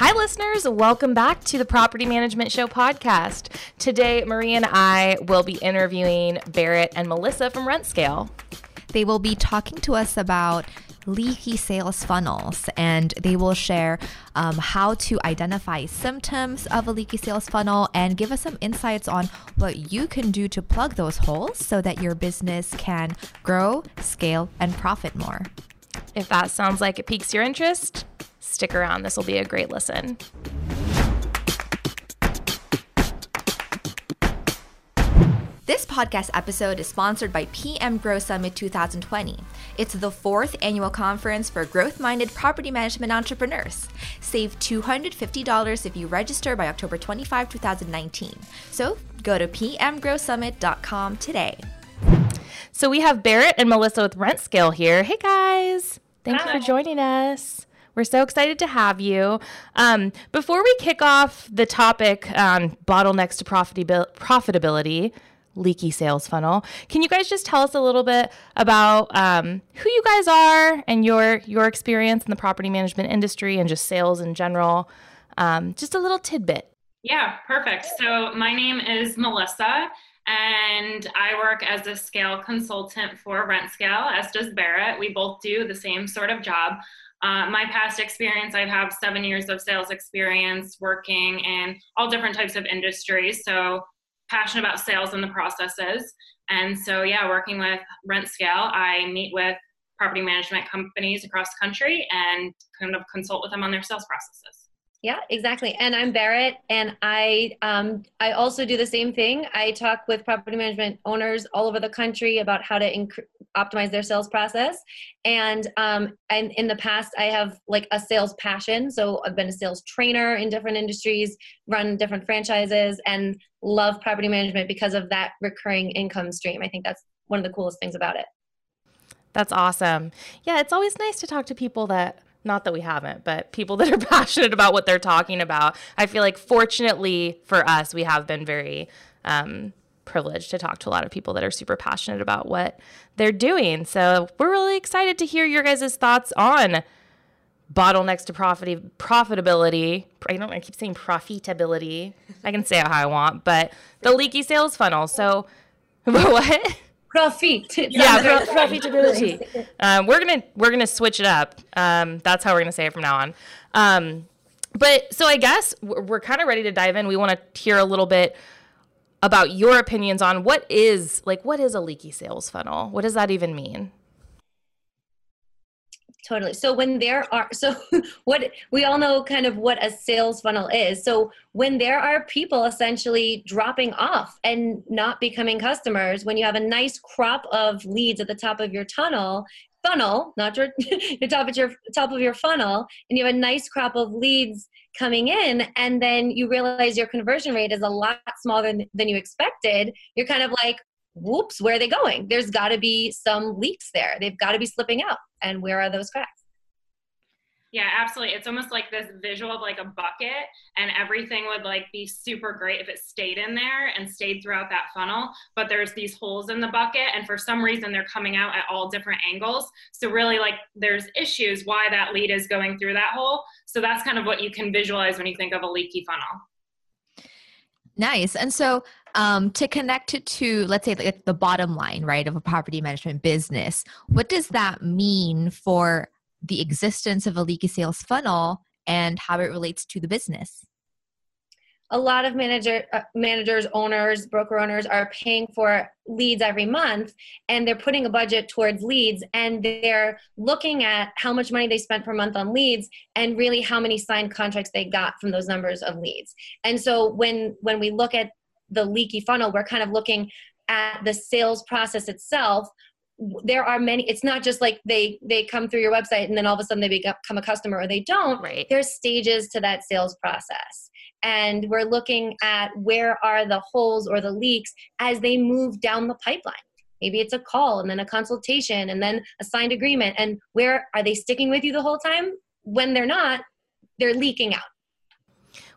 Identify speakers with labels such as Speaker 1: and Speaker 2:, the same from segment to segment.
Speaker 1: Hi, listeners. Welcome back to the Property Management Show podcast. Today, Marie and I will be interviewing Berit and Milissa from RentScale.
Speaker 2: They will be talking to us about leaky sales funnels and they will share um, how to identify symptoms of a leaky sales funnel and give us some insights on what you can do to plug those holes so that your business can grow, scale, and profit more.
Speaker 1: If that sounds like it piques your interest, stick around. This will be a great listen.
Speaker 2: This podcast episode is sponsored by PM Grow Summit 2020. It's the fourth annual conference for growth minded property management entrepreneurs. Save $250 if you register by October 25, 2019. So go to pmgrowsummit.com today.
Speaker 1: So we have Berit and Milissa with RentScale here. Hey guys, thank Hi. you for joining us. We're so excited to have you. Um, before we kick off the topic on bottlenecks to profitability, leaky sales funnel, can you guys just tell us a little bit about um, who you guys are and your your experience in the property management industry and just sales in general? Um, just a little tidbit.
Speaker 3: Yeah, perfect. So my name is Milissa and I work as a scale consultant for RentScale, as does Berit. We both do the same sort of job. Uh, my past experience, I have seven years of sales experience working in all different types of industries. So, passionate about sales and the processes. And so, yeah, working with RentScale, I meet with property management companies across the country and kind of consult with them on their sales processes.
Speaker 4: Yeah, exactly. And I'm Berit, and I um, I also do the same thing. I talk with property management owners all over the country about how to inc- optimize their sales process. And um, and in the past, I have like a sales passion. So I've been a sales trainer in different industries, run different franchises, and love property management because of that recurring income stream. I think that's one of the coolest things about it.
Speaker 1: That's awesome. Yeah, it's always nice to talk to people that not that we haven't, but people that are passionate about what they're talking about. I feel like, fortunately for us, we have been very um, privileged to talk to a lot of people that are super passionate about what they're doing. So we're really excited to hear your guys' thoughts on bottlenecks to profit profitability. I don't. I keep saying profitability. I can say it how I want, but the leaky sales funnel. So what?
Speaker 4: Profit.
Speaker 1: yeah, pro- profitability. Um, we're gonna we're gonna switch it up. Um, that's how we're gonna say it from now on. Um, but so I guess we're, we're kind of ready to dive in. We want to hear a little bit about your opinions on what is like what is a leaky sales funnel. What does that even mean?
Speaker 4: Totally. So when there are so what we all know kind of what a sales funnel is. So when there are people essentially dropping off and not becoming customers when you have a nice crop of leads at the top of your tunnel funnel not your the top of your top of your funnel and you have a nice crop of leads coming in and then you realize your conversion rate is a lot smaller than, than you expected you're kind of like whoops, where are they going? There's got to be some leaks there. They've got to be slipping out. And where are those cracks?
Speaker 3: Yeah, absolutely. It's almost like this visual of like a bucket, and everything would like be super great if it stayed in there and stayed throughout that funnel. But there's these holes in the bucket, and for some reason, they're coming out at all different angles. So, really, like there's issues why that lead is going through that hole. So, that's kind of what you can visualize when you think of a leaky funnel.
Speaker 2: Nice. And so um, to connect it to, let's say, like the bottom line, right, of a property management business, what does that mean for the existence of a leaky sales funnel and how it relates to the business?
Speaker 4: A lot of manager uh, managers owners broker owners are paying for leads every month and they're putting a budget towards leads and they're looking at how much money they spent per month on leads and really how many signed contracts they got from those numbers of leads. And so when when we look at the leaky funnel we're kind of looking at the sales process itself. There are many it's not just like they they come through your website and then all of a sudden they become a customer or they don't.
Speaker 1: Right.
Speaker 4: there's stages to that sales process and we're looking at where are the holes or the leaks as they move down the pipeline. Maybe it's a call and then a consultation and then a signed agreement. And where are they sticking with you the whole time? When they're not they're leaking out.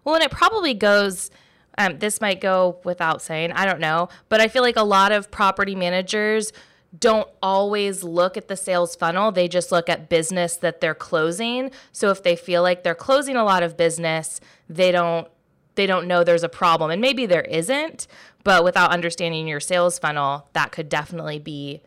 Speaker 1: Well and it probably goes um, this might go without saying i don't know but i feel like a lot of property managers don't always look at the sales funnel. They just look at business that they're closing. So if they feel like they're closing a lot of business, they don't they don't know there's a problem. And maybe there isn't, but without understanding your sales funnel, that could definitely be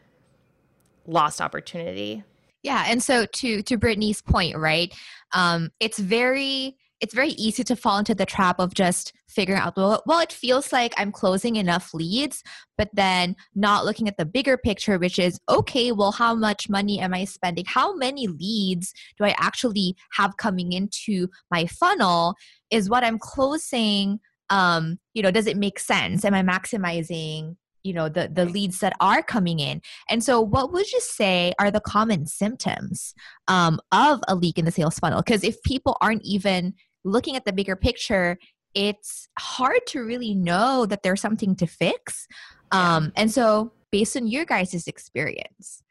Speaker 1: lost opportunity.
Speaker 5: Yeah, and so to to Brittany's point, right? Um, it's very it's very easy to fall into the trap of just figuring out well, well it feels like i'm closing enough leads but then not looking at the bigger picture which is okay well how much money am i spending? How many leads do i actually have coming into my funnel? Is what i'm closing um you know does it make sense? Am i maximizing you know the the leads that are coming in? And so what would you say are the common symptoms um, of a leak in the sales funnel? Because if people aren't even looking at the bigger picture it's hard to really know that there's something to fix. Um, and so based on your guys' experience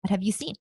Speaker 5: what have you seen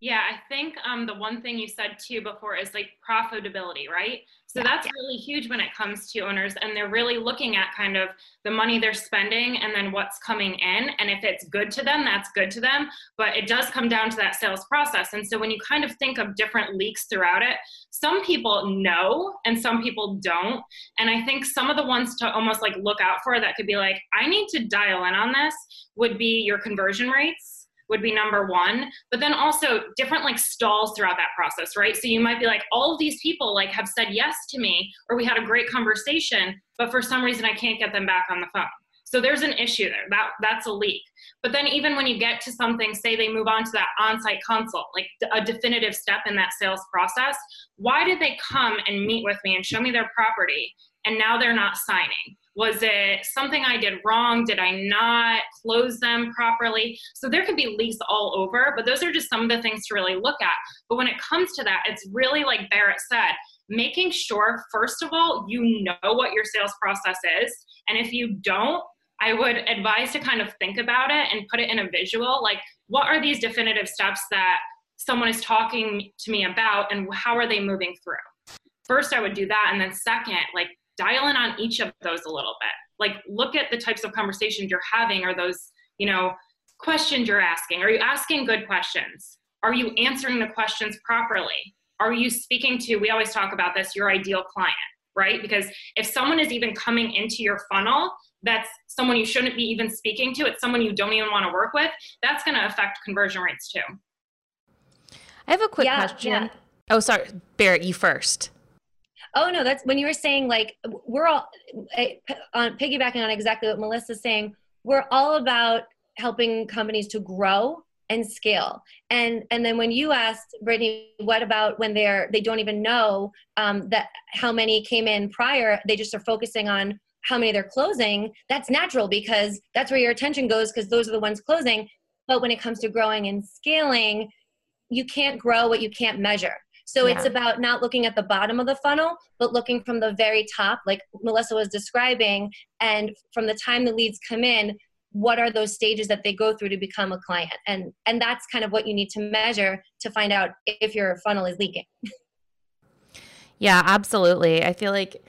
Speaker 3: yeah, I think um, the one thing you said too before is like profitability, right? So yeah, that's yeah. really huge when it comes to owners, and they're really looking at kind of the money they're spending and then what's coming in. And if it's good to them, that's good to them. But it does come down to that sales process. And so when you kind of think of different leaks throughout it, some people know and some people don't. And I think some of the ones to almost like look out for that could be like, I need to dial in on this would be your conversion rates would be number one but then also different like stalls throughout that process right? So you might be like all of these people like have said yes to me or we had a great conversation but for some reason i can't get them back on the phone. So there's an issue there. That that's a leak. But then even when you get to something say they move on to that on-site consult like a definitive step in that sales process why did they come and meet with me and show me their property and now they're not signing was it something I did wrong? Did I not close them properly? So there could be leaks all over, but those are just some of the things to really look at. But when it comes to that, it's really like Berit said, making sure, first of all, you know what your sales process is. And if you don't, I would advise to kind of think about it and put it in a visual. Like, what are these definitive steps that someone is talking to me about, and how are they moving through? First, I would do that. And then, second, like, dial in on each of those a little bit. Like look at the types of conversations you're having or those, you know, questions you're asking. Are you asking good questions? Are you answering the questions properly? Are you speaking to, we always talk about this, your ideal client, right? Because if someone is even coming into your funnel, that's someone you shouldn't be even speaking to, it's someone you don't even want to work with, that's going to affect conversion rates too.
Speaker 1: I have a quick yeah, question. Yeah. Oh, sorry, Berit, you first.
Speaker 4: Oh no, that's when you were saying like we're all eh, on piggybacking on exactly what Milissa's saying. We're all about helping companies to grow and scale. And and then when you asked Brittany, what about when they're they don't even know um, that how many came in prior? They just are focusing on how many they're closing. That's natural because that's where your attention goes because those are the ones closing. But when it comes to growing and scaling, you can't grow what you can't measure. So yeah. it's about not looking at the bottom of the funnel, but looking from the very top, like Milissa was describing, and from the time the leads come in, what are those stages that they go through to become a client? And and that's kind of what you need to measure to find out if your funnel is leaking.
Speaker 1: Yeah absolutely. I feel like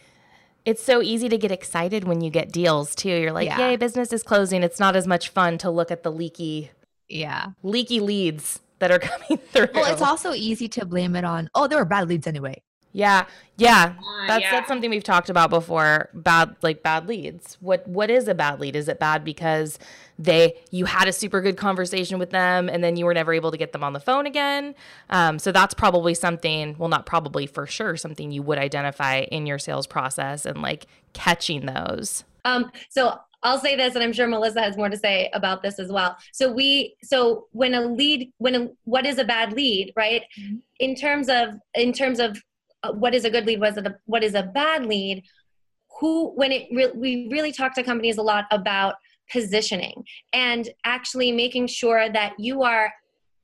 Speaker 1: it's so easy to get excited when you get deals too. You're like yeah. yay business is closing. It's not as much fun to look at the leaky
Speaker 5: yeah.
Speaker 1: leaky leads that are coming through.
Speaker 5: Well, it's also easy to blame it on, oh, there were bad leads anyway.
Speaker 1: Yeah. Yeah. Uh, that's yeah. that's something we've talked about before. Bad like bad leads. What what is a bad lead? Is it bad because they you had a super good conversation with them and then you were never able to get them on the phone again? Um, so that's probably something, well not probably for sure, something you would identify in your sales process and like catching those.
Speaker 4: Um, so I'll say this, and I'm sure Milissa has more to say about this as well. So we, so when a lead, when a, what is a bad lead, right? Mm-hmm. In terms of, in terms of uh, what is a good lead, what is a, what is a bad lead? Who, when it, re- we really talk to companies a lot about positioning and actually making sure that you are,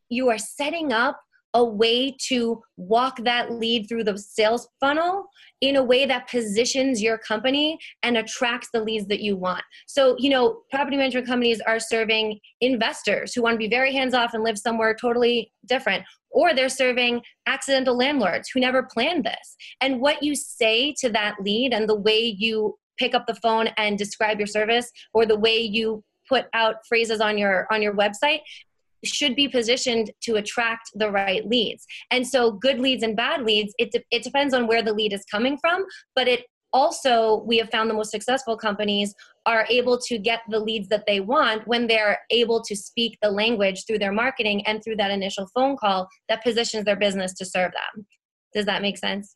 Speaker 4: you are setting up a way to walk that lead through the sales funnel in a way that positions your company and attracts the leads that you want. So, you know, property management companies are serving investors who want to be very hands off and live somewhere totally different. Or they're serving accidental landlords who never planned this. And what you say to that lead and the way you pick up the phone and describe your service or the way you put out phrases on your on your website should be positioned to attract the right leads. And so good leads and bad leads, it, de- it depends on where the lead is coming from, but it also we have found the most successful companies are able to get the leads that they want when they're able to speak the language through their marketing and through that initial phone call that positions their business to serve them. Does that make sense?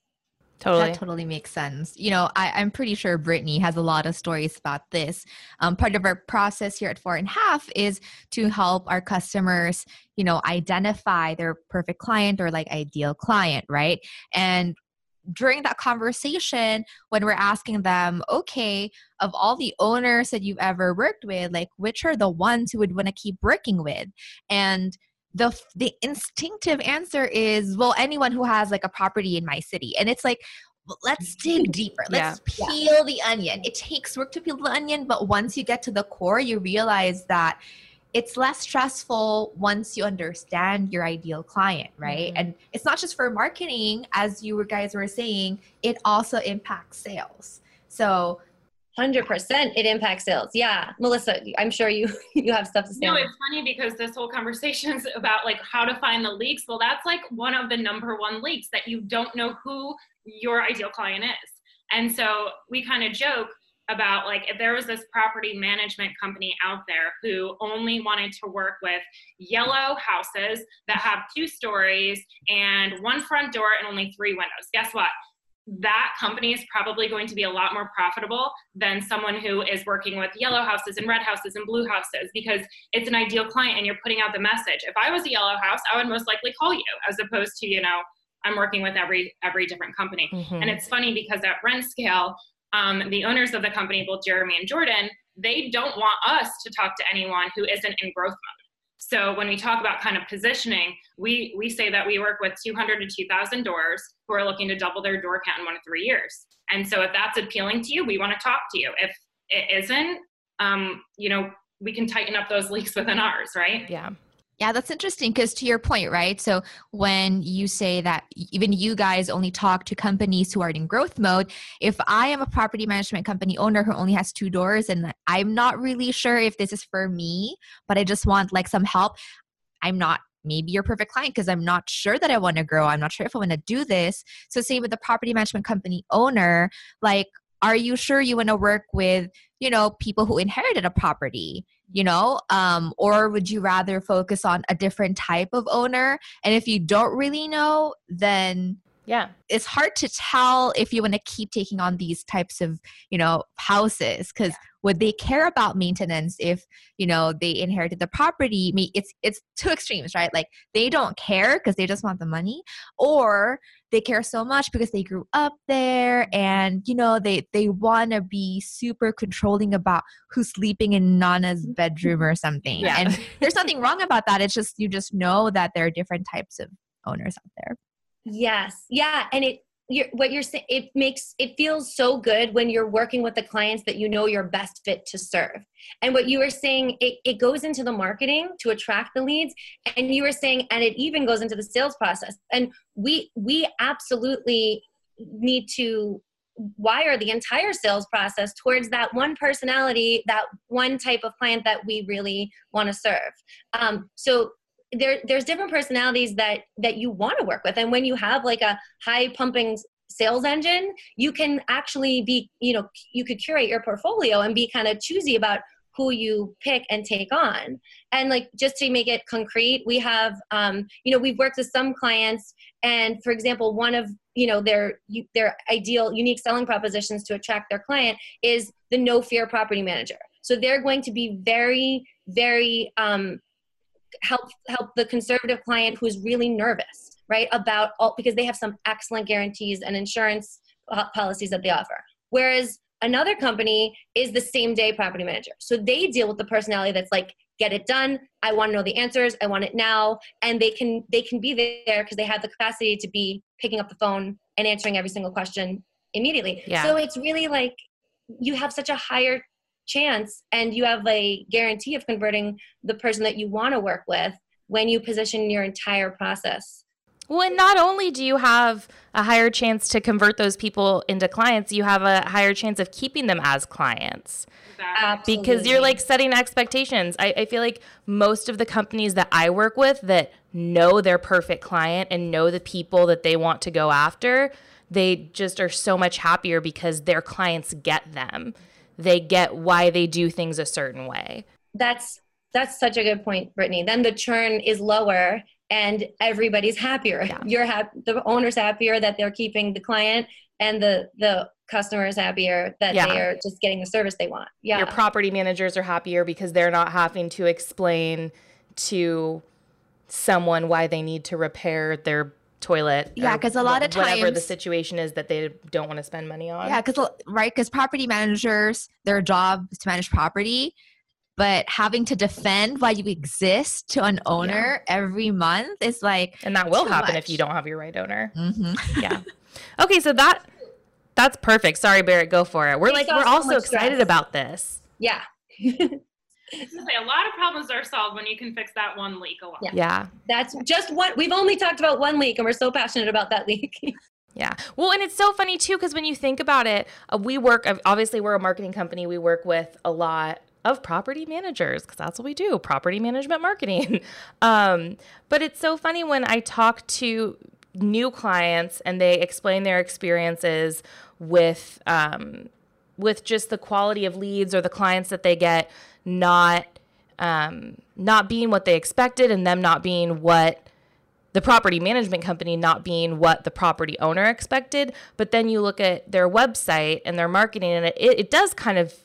Speaker 1: Totally.
Speaker 2: That totally makes sense. You know, I, am pretty sure Brittany has a lot of stories about this. Um, part of our process here at Four and a Half is to help our customers, you know, identify their perfect client or like ideal client, right? And during that conversation, when we're asking them, okay, of all the owners that you've ever worked with, like which are the ones who would want to keep working with? And the the instinctive answer is well anyone who has like a property in my city and it's like well, let's dig deeper let's yeah. peel yeah. the onion it takes work to peel the onion but once you get to the core you realize that it's less stressful once you understand your ideal client right mm-hmm. and it's not just for marketing as you guys were saying it also impacts sales so
Speaker 4: 100% it impacts sales. Yeah milissa i'm sure you you have stuff to say
Speaker 3: no it's funny because this whole conversation is about like how to find the leaks. Well that's like one of the number one leaks that you don't know who your ideal client is. And so we kind of joke about like if there was this property management company out there who only wanted to work with yellow houses that have two stories and one front door and only three windows guess what that company is probably going to be a lot more profitable than someone who is working with yellow houses and red houses and blue houses because it's an ideal client and you're putting out the message. If I was a yellow house, I would most likely call you as opposed to, you know, I'm working with every every different company. Mm-hmm. And it's funny because at RentScale, um, the owners of the company, both Jeremy and Jordan, they don't want us to talk to anyone who isn't in growth mode. So when we talk about kind of positioning, we we say that we work with 200 to 2,000 doors who are looking to double their door count in one to three years. And so if that's appealing to you, we want to talk to you. If it isn't, um, you know, we can tighten up those leaks within ours, right?
Speaker 1: Yeah.
Speaker 2: Yeah, that's interesting because to your point, right? So when you say that even you guys only talk to companies who are in growth mode, if I am a property management company owner who only has two doors and I'm not really sure if this is for me, but I just want like some help, I'm not maybe your perfect client because I'm not sure that I want to grow. I'm not sure if I want to do this. So same with the property management company owner, like are you sure you want to work with, you know, people who inherited a property? you know um, or would you rather focus on a different type of owner and if you don't really know then
Speaker 1: yeah
Speaker 2: it's hard to tell if you want to keep taking on these types of you know houses because yeah. would they care about maintenance if you know they inherited the property it's it's two extremes right like they don't care because they just want the money or they care so much because they grew up there and you know they they want to be super controlling about who's sleeping in nana's mm-hmm. bedroom or mm-hmm. something. Yeah. and there's nothing wrong about that it's just you just know that there are different types of owners out there.
Speaker 4: Yes. Yeah and it you're, what you're saying it makes it feels so good when you're working with the clients that you know you're best fit to serve. And what you were saying it, it goes into the marketing to attract the leads and you were saying and it even goes into the sales process. And we we absolutely need to wire the entire sales process towards that one personality that one type of client that we really want to serve. Um, so there there's different personalities that that you want to work with. And when you have like a high pumping sales engine you can actually be you know you could curate your portfolio and be kind of choosy about who you pick and take on. And like just to make it concrete we have um, you know we've worked with some clients and for example one of you know their their ideal unique selling propositions to attract their client is the no fear property manager. So they're going to be very very um, help help the conservative client who's really nervous right about all because they have some excellent guarantees and insurance uh, policies that they offer. Whereas another company is the same day property manager. So they deal with the personality that's like get it done. I want to know the answers. I want it now. And they can they can be there because they have the capacity to be picking up the phone and answering every single question immediately. Yeah. so it's really like you have such a higher chance and you have a guarantee of converting the person that you want to work with when you position your entire process
Speaker 1: Well, and not only do you have a higher chance to convert those people into clients, you have a higher chance of keeping them as clients.
Speaker 3: Exactly.
Speaker 1: Because you're like setting expectations. I, I feel like most of the companies that I work with that know their perfect client and know the people that they want to go after, they just are so much happier because their clients get them. They get why they do things a certain way.
Speaker 4: That's that's such a good point, Brittany. Then the churn is lower and everybody's happier.
Speaker 1: Yeah.
Speaker 4: You're happy, the owner's happier that they're keeping the client, and the the customer is happier that
Speaker 1: Yeah.
Speaker 4: they are just getting the service they want. Yeah,
Speaker 1: Your property managers are happier because they're not having to explain to someone why they need to repair their toilet.
Speaker 2: Yeah, because a lot of times
Speaker 1: whatever the situation is that they don't want to spend money on.
Speaker 2: Yeah, because right, because property managers, their job is to manage property, but having to defend why you exist to an owner every month is like,
Speaker 1: and that will
Speaker 2: Too
Speaker 1: happen
Speaker 2: much.
Speaker 1: if you don't have your right owner.
Speaker 2: mhm.
Speaker 1: yeah. Okay, so that that's perfect. Sorry, Berit, go for it. We're
Speaker 4: Takes
Speaker 1: like we're
Speaker 4: off
Speaker 1: all so excited
Speaker 4: stress.
Speaker 1: about this.
Speaker 4: yeah.
Speaker 3: I was gonna say, a lot of problems are solved when you can fix that one leak alone.
Speaker 4: Yeah.
Speaker 1: Yeah.
Speaker 4: That's just one. We've only talked about one leak, and we're so passionate about that leak.
Speaker 1: Yeah. Well, and it's so funny too because when you think about it, uh, we work obviously we're a marketing company. We work with a lot of property managers because that's what we do, property management marketing. um, but it's so funny when I talk to new clients and they explain their experiences with um, with just the quality of leads or the clients that they get not um, not being what they expected and them not being what the property management company not being what the property owner expected. But then you look at their website and their marketing and it, it does kind of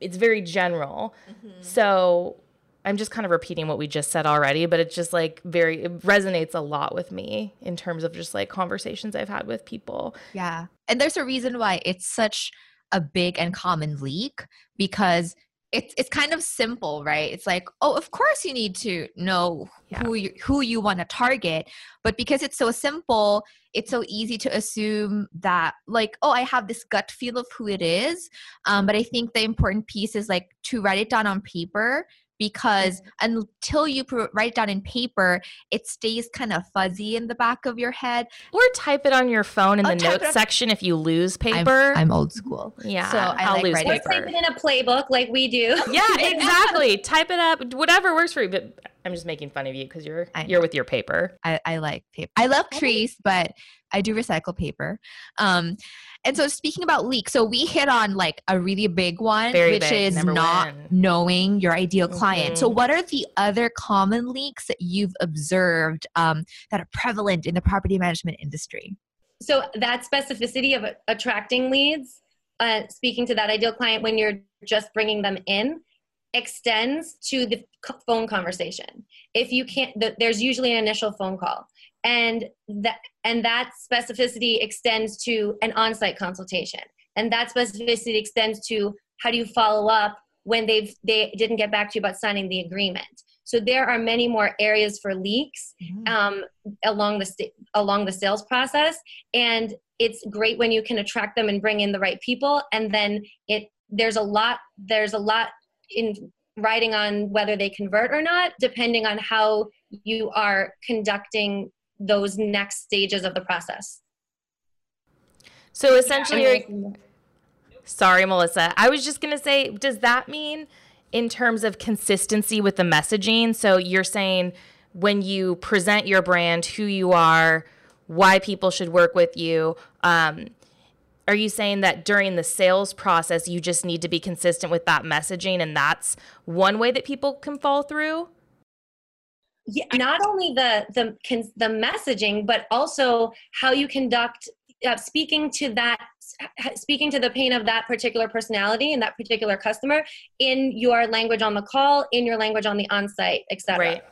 Speaker 1: it's very general. So i'm just kind of repeating what we just said already but it's just like very it resonates a lot with me in terms of just like conversations i've had with people.
Speaker 2: Yeah. And there's a reason why it's such a big and common leak because it's it's kind of simple, right? It's like, oh, of course you need to know
Speaker 1: Yeah.
Speaker 2: who you who you want to target, but because it's so simple, it's so easy to assume that like, oh, I have this gut feel of who it is. Um, but I think the important piece is like to write it down on paper because mm-hmm. until you pr- write it down in paper, it stays kind of fuzzy in the back of your head.
Speaker 1: or type it on your phone in
Speaker 2: Oh,
Speaker 1: the notes
Speaker 2: on-
Speaker 1: section if you lose
Speaker 2: I'm-
Speaker 1: paper
Speaker 2: I'm, old school. Mm-hmm.
Speaker 1: yeah
Speaker 2: so I
Speaker 1: i'll
Speaker 2: like
Speaker 1: lose
Speaker 2: writing
Speaker 4: or
Speaker 2: it
Speaker 4: type it in a playbook like we do.
Speaker 1: yeah, exactly. Type it up, whatever works for you. But I'm just making fun of you because you're
Speaker 2: I
Speaker 1: you're with your paper.
Speaker 2: I, I like paper. I love trees, but I do recycle paper. Um, and so speaking about leaks, so we hit on like a really big one,
Speaker 1: Very
Speaker 2: which
Speaker 1: big,
Speaker 2: is
Speaker 1: number
Speaker 2: not
Speaker 1: one.
Speaker 2: knowing your ideal client. So
Speaker 1: Mhm.
Speaker 2: what are the other common leaks that you've observed um, that are prevalent in the property management industry?
Speaker 4: so that specificity of attracting leads uh, speaking to that ideal client when you're just bringing them in extends to the phone conversation. If you can't the, there's usually an initial phone call. And that and that specificity extends to an on-site consultation. And that specificity extends to how do you follow up when they've they didn't get back to you about signing the agreement. So there are many more areas for leaks um, along the sta- along the sales process. And it's great when you can attract them and bring in the right people. And then it there's a lot there's a lot in writing on whether they convert or not depending on how you are conducting those next stages of the process
Speaker 1: So essentially, you're, sorry, Milissa. I was just gonna say, does that mean in terms of consistency with the messaging? So you're saying when you present your brand, who you are, why people should work with you. Um, are you saying that during the sales process you just need to be consistent with that messaging and that's one way that people can fall through?
Speaker 4: Yeah, not only the the con- the messaging but also how you conduct uh, speaking to that speaking to the pain of that particular personality and that particular customer in your language on the call in your language on the on-site etc
Speaker 1: right.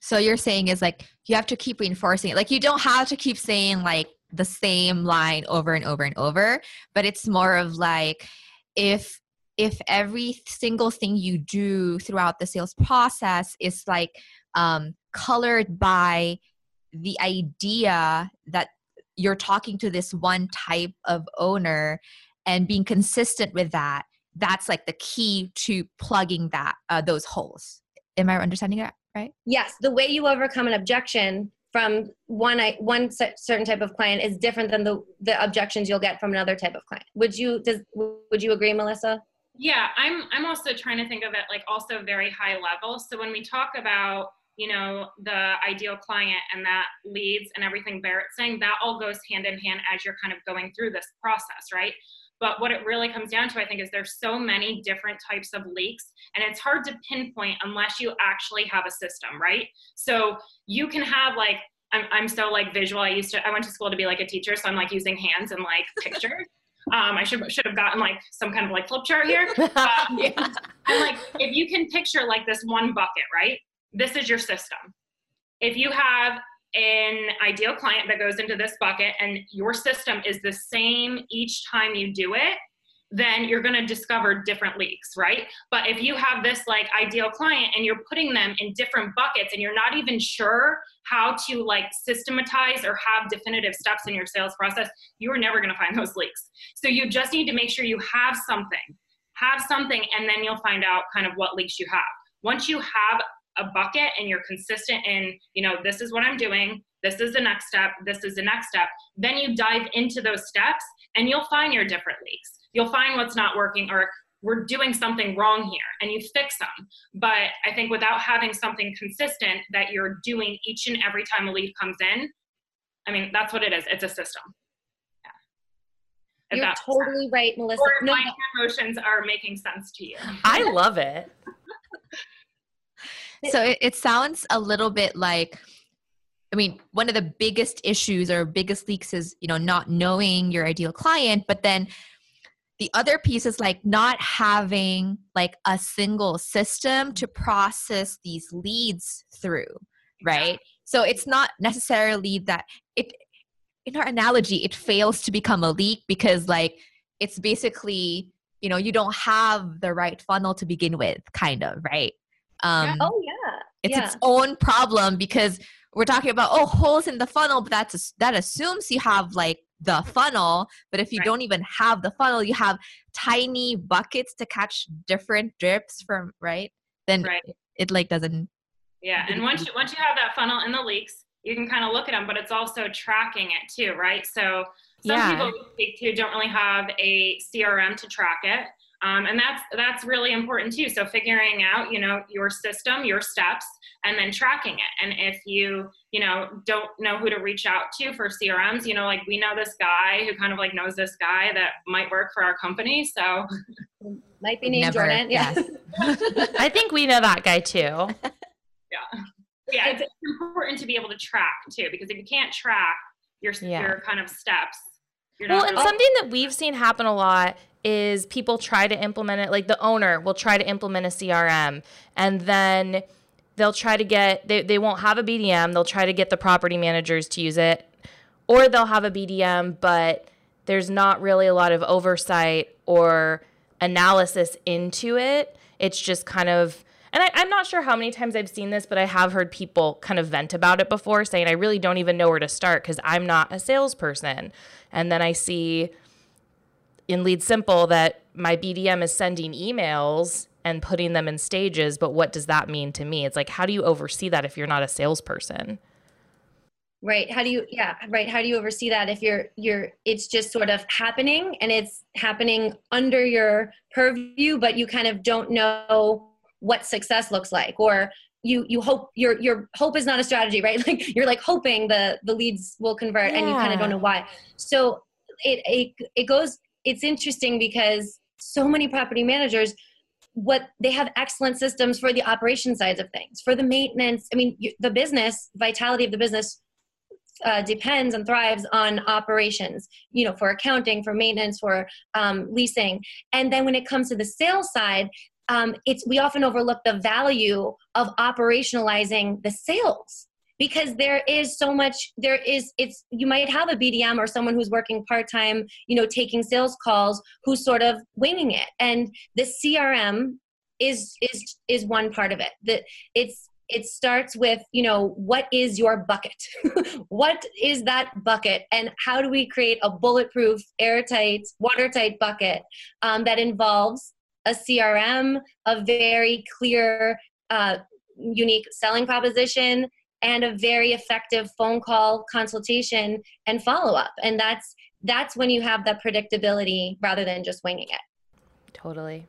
Speaker 2: So you're saying is like you have to keep reinforcing it. Like you don't have to keep saying like the same line over and over and over, but it's more of like if if every single thing you do throughout the sales process is like um, colored by the idea that you're talking to this one type of owner and being consistent with that that's like the key to plugging that uh, those holes. Am i understanding it right?
Speaker 4: Yes the way you overcome an objection from one one certain type of client is different than the the objections you'll get from another type of client. Would you does would you agree, Milissa?
Speaker 3: Yeah, I'm I'm also trying to think of it like also very high level. So when we talk about you know the ideal client and that leads and everything Berit's saying, that all goes hand in hand as you're kind of going through this process, right? But what it really comes down to, I think, is there's so many different types of leaks, and it's hard to pinpoint unless you actually have a system, right? So you can have like I'm, I'm so like visual. I used to I went to school to be like a teacher, so I'm like using hands and like pictures. Um, I should should have gotten like some kind of like flip chart here. Um, yeah. And like if you can picture like this one bucket, right? This is your system. If you have an ideal client that goes into this bucket and your system is the same each time you do it, then you're going to discover different leaks, right? But if you have this like ideal client and you're putting them in different buckets and you're not even sure how to like systematize or have definitive steps in your sales process, you are never going to find those leaks. So you just need to make sure you have something, have something, and then you'll find out kind of what leaks you have. Once you have a bucket and you're consistent in, you know, this is what I'm doing, this is the next step, this is the next step, then you dive into those steps and you'll find your different leaks. You'll find what's not working or we're doing something wrong here and you fix them. But I think without having something consistent that you're doing each and every time a lead comes in, I mean, that's what it is. It's a system.
Speaker 4: Yeah. You're totally right, Milissa.
Speaker 3: Or no, my emotions are making sense to you.
Speaker 1: I love it.
Speaker 2: So it, it sounds a little bit like I mean, one of the biggest issues or biggest leaks is, you know, not knowing your ideal client, but then the other piece is like not having like a single system to process these leads through, right? So it's not necessarily that it in our analogy, it fails to become a leak because like it's basically, you know, you don't have the right funnel to begin with, kind of, right?
Speaker 4: Um, oh yeah,
Speaker 2: it's
Speaker 4: yeah.
Speaker 2: its own problem because we're talking about oh holes in the funnel, but that's that assumes you have like the funnel. But if you right. don't even have the funnel, you have tiny buckets to catch different drips from right. Then right. It, it like doesn't.
Speaker 3: Yeah, and once you once you have that funnel and the leaks, you can kind of look at them, but it's also tracking it too, right? So some yeah. people we speak to don't really have a CRM to track it. Um, and that's that's really important too. So figuring out, you know, your system, your steps, and then tracking it. And if you, you know, don't know who to reach out to for CRMs, you know, like we know this guy who kind of like knows this guy that might work for our company. So
Speaker 4: might be named Never. Jordan. Yeah.
Speaker 1: I think we know that guy too.
Speaker 3: Yeah. Yeah. It's important to be able to track too, because if you can't track your yeah. your kind of steps,
Speaker 1: well, and something that we've seen happen a lot is people try to implement it like the owner will try to implement a crm and then they'll try to get they, they won't have a bdm they'll try to get the property managers to use it or they'll have a bdm but there's not really a lot of oversight or analysis into it it's just kind of and I, am not sure how many times I've seen this, but I have heard people kind of vent about it before, saying, I really don't even know where to start because I'm not a salesperson. And then I see in LeadSimple that my BDM is sending emails and putting them in stages, but what does that mean to me? It's like, how do you oversee that if you're not a salesperson?
Speaker 4: Right. How do you, yeah, right. How do you oversee that if you're, you're, it's just sort of happening and it's happening under your purview, but you kind of don't know what success looks like or you you hope your your hope is not a strategy right like you're like hoping the the leads will convert yeah. and you kind of don't know why so it, it it goes it's interesting because so many property managers what they have excellent systems for the operation sides of things for the maintenance i mean the business vitality of the business uh, depends and thrives on operations you know for accounting for maintenance for um, leasing. And then when it comes to the sales side um, it's we often overlook the value of operationalizing the sales because there is so much there is it's you might have a bdm or someone who's working part-time you know taking sales calls who's sort of winging it. And the crm is is is one part of it. That it's it starts with you know what is your bucket? What is that bucket? And how do we create a bulletproof airtight watertight bucket um, that involves a crm a very clear uh, unique selling proposition and a very effective phone call consultation and follow up. And that's that's when you have that predictability rather than just winging it.
Speaker 1: Totally.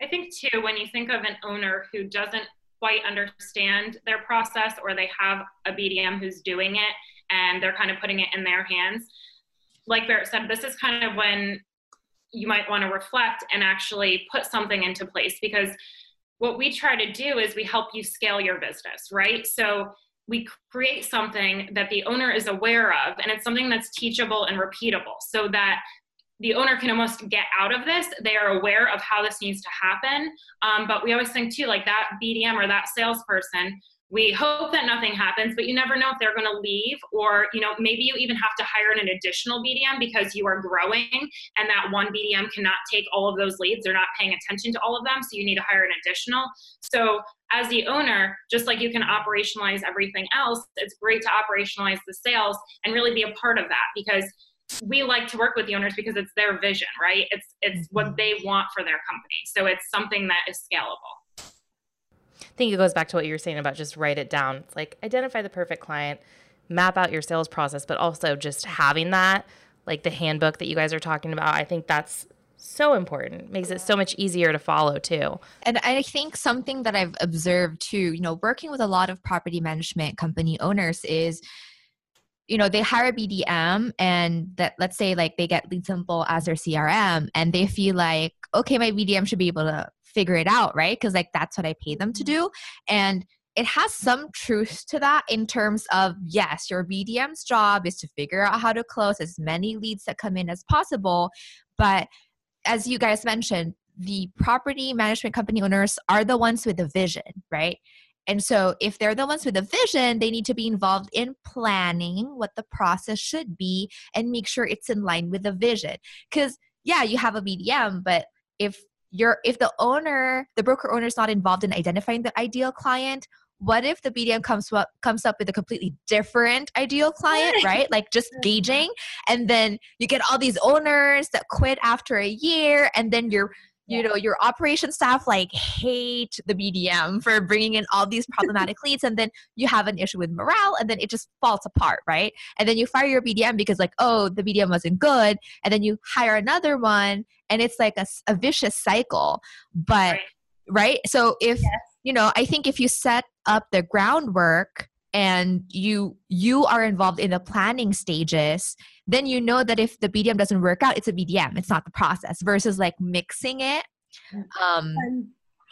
Speaker 3: I think too, when you think of an owner who doesn't quite understand their process or they have a BDM who's doing it and they're kind of putting it in their hands, like Berit said, this is kind of when you might want to reflect and actually put something into place because what we try to do is we help you scale your business, right? So we create something that the owner is aware of and it's something that's teachable and repeatable so that the owner can almost get out of this they are aware of how this needs to happen um, but we always think too like that bdm or that salesperson we hope that nothing happens but you never know if they're going to leave or you know maybe you even have to hire an additional bdm because you are growing and that one bdm cannot take all of those leads. They're not paying attention to all of them so you need to hire an additional. So as the owner just like you can operationalize everything else it's great to operationalize the sales and really be a part of that because we like to work with the owners because it's their vision right? It's it's what mm-hmm. they want for their company. So it's something that is scalable
Speaker 1: I think it goes back to what you were saying about just write it down. It's like identify the perfect client, map out your sales process, but also just having that, like the handbook that you guys are talking about. I think that's so important. Makes it so much easier to follow too.
Speaker 2: And I think something that I've observed too, you know, working with a lot of property management company owners is you know they hire a bdm and that let's say like they get LeadSimple as their crm and they feel like okay my bdm should be able to figure it out, right? Because like that's what I pay them to mm-hmm. do. And it has some truth to that in terms of yes, your BDM's job is to figure out how to close as many leads that come in as possible. But as you guys mentioned, the property management company owners are the ones with the vision, right? And so, if they're the ones with the vision, they need to be involved in planning what the process should be and make sure it's in line with the vision. Because, yeah, you have a BDM, but if you're if the owner the broker owner is not involved in identifying the ideal client what if the bdm comes up comes up with a completely different ideal client right? Like just gauging and then you get all these owners that quit after a year and then you're you know your operation staff like hate the bdm for bringing in all these problematic leads and then you have an issue with morale and then it just falls apart right and then you fire your bdm because like oh the bdm wasn't good and then you hire another one and it's like a, a vicious cycle but right, right? so if yes. you know i think if you set up the groundwork and you you are involved in the planning stages then you know that if the bdm doesn't work out it's a bdm it's not the process versus like mixing it um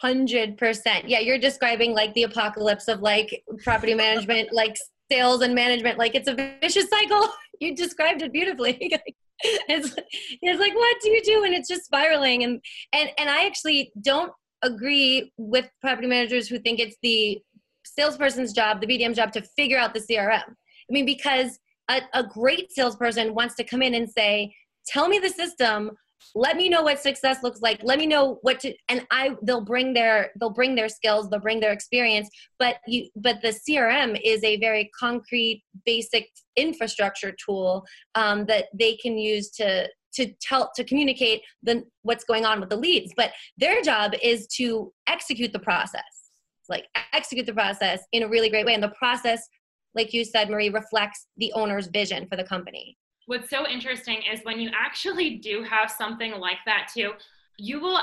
Speaker 4: 100% yeah you're describing like the apocalypse of like property management like sales and management like it's a vicious cycle. You described it beautifully. It's, it's like what do you do? And it's just spiraling. And and and i actually don't agree with property managers who think it's the salesperson's job, the BDM job, to figure out the CRM. I mean, because a, a great salesperson wants to come in and say, "Tell me the system." let me know what success looks like let me know what to and i they'll bring their they'll bring their skills they'll bring their experience but you but the crm is a very concrete basic infrastructure tool um, that they can use to to tell to communicate the what's going on with the leads but their job is to execute the process like execute the process in a really great way. And the process like you said marie reflects the owner's vision for the company.
Speaker 3: What's so interesting is when you actually do have something like that too you will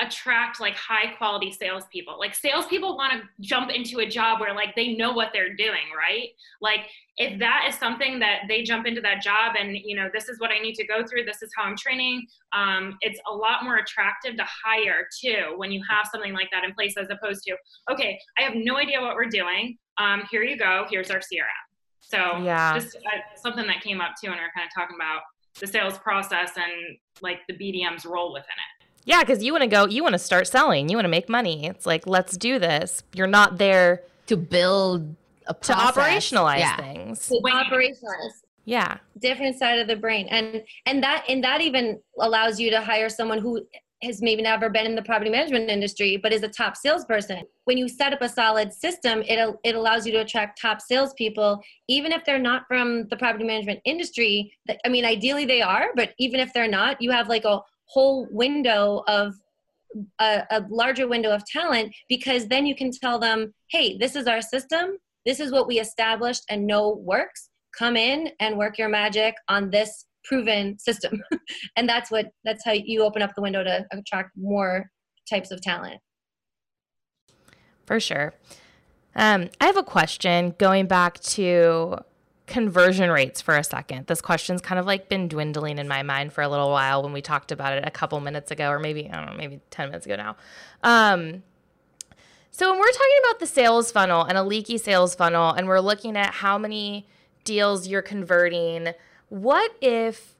Speaker 3: attract like high quality salespeople. Like salespeople want to jump into a job where like they know what they're doing, right? Like if that is something that they jump into that job and you know this is what I need to go through, this is how I'm training. Um, it's a lot more attractive to hire too when you have something like that in place as opposed to okay, I have no idea what we're doing. Um, here you go. Here's our CRM. So yeah, just uh, something that came up too, and we are kind of talking about the sales process and like the BDM's role within it.
Speaker 1: Yeah, because you want to go, you want to start selling, you want to make money. It's like, let's do this. You're not there
Speaker 2: to build a process.
Speaker 1: to operationalize yeah. things.
Speaker 4: To operationalize.
Speaker 1: Yeah.
Speaker 4: Different side of the brain. And and that and that even allows you to hire someone who has maybe never been in the property management industry, but is a top salesperson. When you set up a solid system, it, it allows you to attract top salespeople, even if they're not from the property management industry. I mean, ideally they are, but even if they're not, you have like a whole window of a, a, larger window of talent because then you can tell them hey this is our system. This is what we established and know works. Come in and work your magic on this proven system. And that's what that's how you open up the window to attract more types of talent.
Speaker 1: For sure. Um, i have a question going back to conversion rates for a second this question's kind of like been dwindling in my mind for a little while when we talked about it a couple minutes ago or maybe i don't know maybe 10 minutes ago now um, so when we're talking about the sales funnel and a leaky sales funnel and we're looking at how many deals you're converting, what if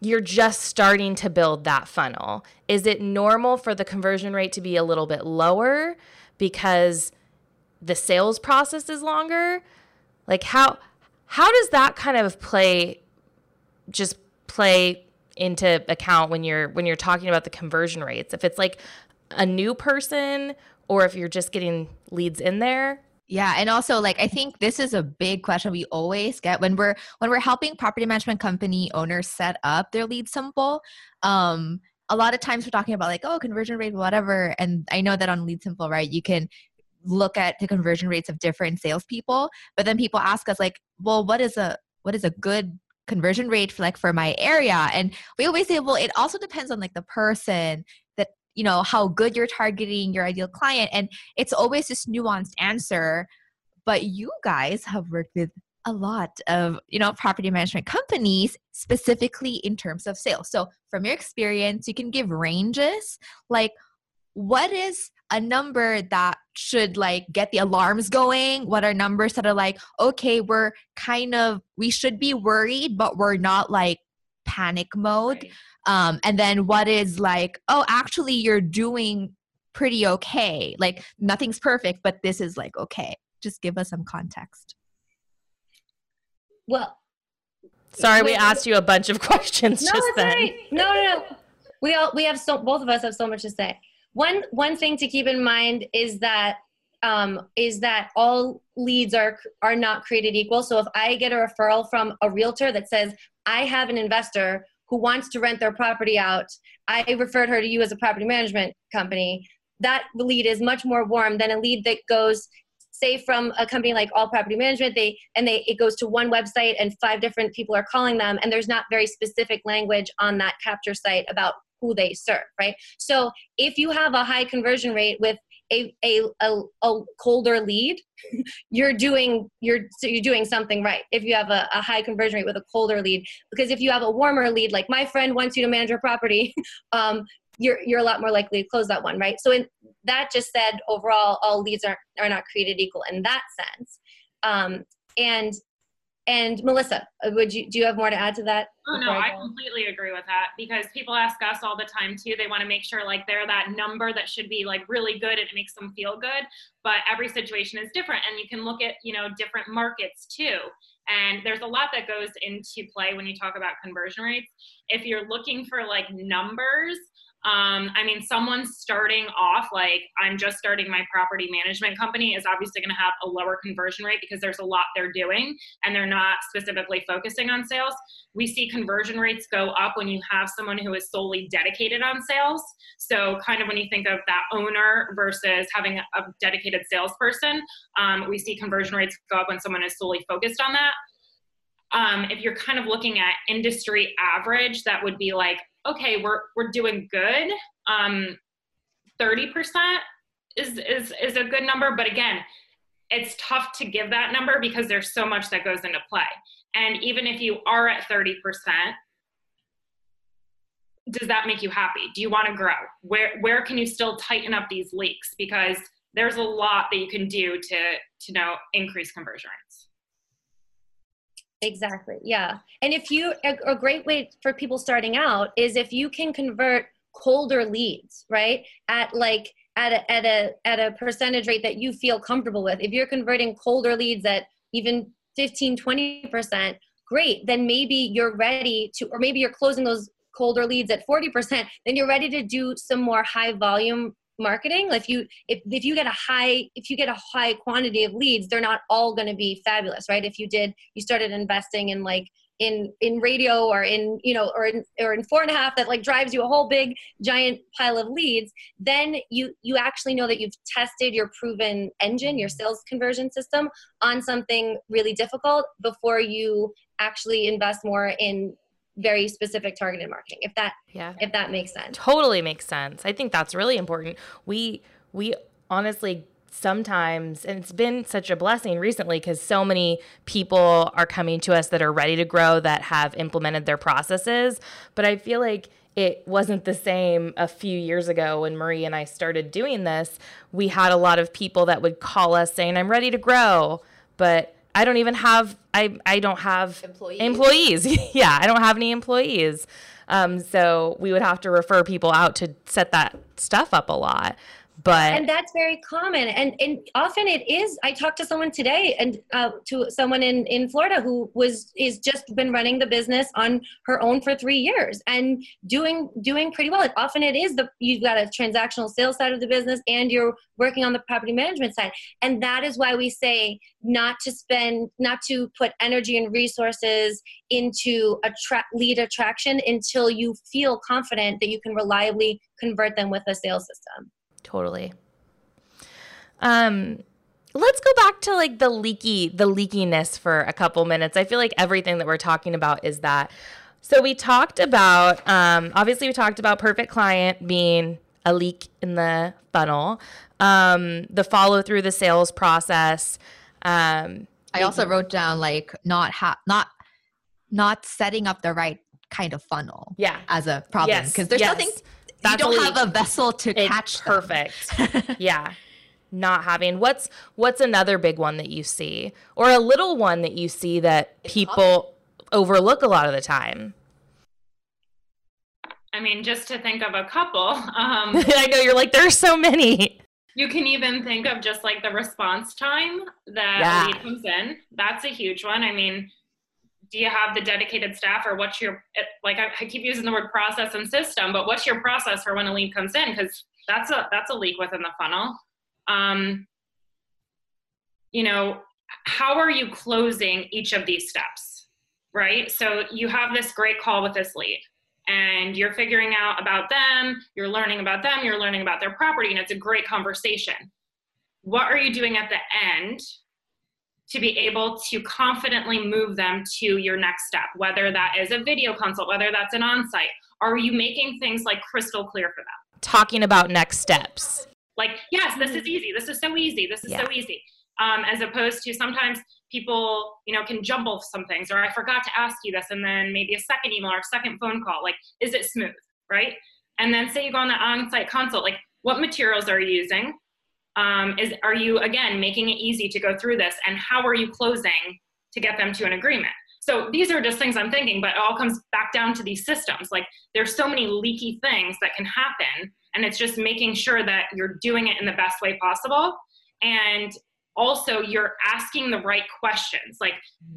Speaker 1: you're just starting to build that funnel? Is it normal for the conversion rate to be a little bit lower because the sales process is longer? Like how how does that kind of play just play into account when you're when you're talking about the conversion rates? If it's like a new person or if you're just getting leads in there
Speaker 2: yeah and also like i think this is a big question we always get when we're when we're helping property management company owners set up their LeadSimple um a lot of times we're talking about like oh conversion rate whatever and i know that on LeadSimple right you can look at the conversion rates of different salespeople but then people ask us like well what is a what is a good conversion rate for like for my area? And we always say well it also depends on like the person that you know how good you're targeting your ideal client. And it's always this nuanced answer but you guys have worked with a lot of you know property management companies specifically in terms of sales. So from your experience you can give ranges like what is a number that should like get the alarms going what are numbers that are like okay we're kind of we should be worried but we're not like panic mode. Right. um, and then what is like oh actually you're doing pretty okay. Like nothing's perfect but this is like okay. Just give us some context.
Speaker 4: Well
Speaker 1: sorry we asked you a bunch of questions
Speaker 4: no,
Speaker 1: just then.
Speaker 4: right. no no no. We all we have so both of us have so much to say one one thing to keep in mind is that um, is that all leads are are not created equal. So if I get a referral from a realtor that says I have an investor who wants to rent their property out, I referred her to you as a property management company. That lead is much more warm than a lead that goes say from a company like all property management they and they it goes to one website and five different people are calling them and there's not very specific language on that capture site about who they serve right so if you have a high conversion rate with a, a, a, a colder lead, you're doing you're so you're doing something right. If you have a, a high conversion rate with a colder lead, because if you have a warmer lead, like my friend wants you to manage your property, um, you're you're a lot more likely to close that one, right? So in that just said, overall, all leads are are not created equal in that sense. Um, and and Milissa, would you do you have more to add to that?
Speaker 3: Oh no, I, I completely agree with that because people ask us all the time too. They want to make sure like they're that number that should be like really good and it makes them feel good. But every situation is different, and you can look at you know different markets too. And there's a lot that goes into play when you talk about conversion rates. If you're looking for like numbers, um, I mean, someone starting off like I'm just starting my property management company is obviously going to have a lower conversion rate because there's a lot they're doing and they're not specifically focusing on sales. We see conversion rates go up when you have someone who is solely dedicated on sales. So, kind of when you think of that owner versus having a dedicated salesperson, um, we see conversion rates go up when someone is solely focused on that. Um, if you're kind of looking at industry average, that would be like okay, we're we're doing good. Um, 30% is is is a good number, but again, it's tough to give that number because there's so much that goes into play. And even if you are at 30%, does that make you happy? Do you want to grow? Where where can you still tighten up these leaks? Because there's a lot that you can do to to know increase conversion rates.
Speaker 4: Exactly. Yeah. And if you, a, a, great way for people starting out is if you can convert colder leads, right? At like, at a, at a, at a percentage rate that you feel comfortable with. If you're converting colder leads at even 15, 20%, great. Then maybe you're ready to, or maybe you're closing those colder leads at 40%, then you're ready to do some more high volume marketing if you if, if you get a high if you get a high quantity of leads they're not all going to be fabulous right? If you did you started investing in like in in radio or in you know or in or in four and a half that like drives you a whole big giant pile of leads then you you actually know that you've tested your proven engine your sales conversion system on something really difficult before you actually invest more in very specific targeted marketing if that yeah. if that makes sense.
Speaker 1: Totally makes sense. I think that's really important. We we honestly sometimes and it's been such a blessing recently because so many people are coming to us that are ready to grow that have implemented their processes. But i feel like it wasn't the same a few years ago when marie and i started doing this. We had a lot of people that would call us saying i'm ready to grow. But i don't even have i, I don't have employees, employees. yeah i don't have any employees. Um, so we would have to refer people out to set that stuff up a lot but
Speaker 4: and that's very common. And and often it is i talked to someone today and uh, to someone in in florida who was is just been running the business on her own for three years and doing doing pretty well. Often it is the you've got a transactional sales side of the business and you're working on the property management side. And that is why we say not to spend not to put energy and resources into attract lead attraction until you feel confident that you can reliably convert them with a sales system
Speaker 1: Totally. Um, let's go back to like the leaky, the leakiness for a couple minutes. I feel like everything that we're talking about is that. So we talked about, um, obviously, we talked about perfect client being a leak in the funnel, um, the follow through the sales process. Um,
Speaker 2: I also wrote down like not ha- not not setting up the right kind of funnel.
Speaker 1: Yeah,
Speaker 2: as a problem because yes. there's yes. nothing that's you don't have a vessel to it's catch
Speaker 1: perfect. Yeah. Not having what's what's another big one that you see? Or a little one that you see that people overlook a lot of the time?
Speaker 3: I mean just to think of a couple um,
Speaker 1: i know you're like there's so many.
Speaker 3: you can even think of just like the response time that yeah. lead comes in. That's a huge one. I mean do you have the dedicated staff or what's your like I, keep using the word process and system but what's your process for when a lead comes in? Because that's a that's a leak within the funnel. Um, you know how are you closing each of these steps right? So you have this great call with this lead and you're figuring out about them you're learning about them you're learning about their property and it's a great conversation. What are you doing at the end to be able to confidently move them to your next step, whether that is a video consult, whether that's an on site. Are you making things like crystal clear for them?
Speaker 1: Talking about next steps.
Speaker 3: Like, yes, this is easy. This is so easy. This is yeah. so easy. Um, as opposed to sometimes people, you know, can jumble some things, or I forgot to ask you this, and then maybe a second email or a second phone call. Like, is it smooth, right? And then say you go on the on-site consult, like, what materials are you using? Um, is are you again making it easy to go through this? And how are you closing to get them to an agreement? So these are just things i'm thinking but it all comes back down to these systems. Like there's so many leaky things that can happen and it's just making sure that you're doing it in the best way possible. And also you're asking the right questions like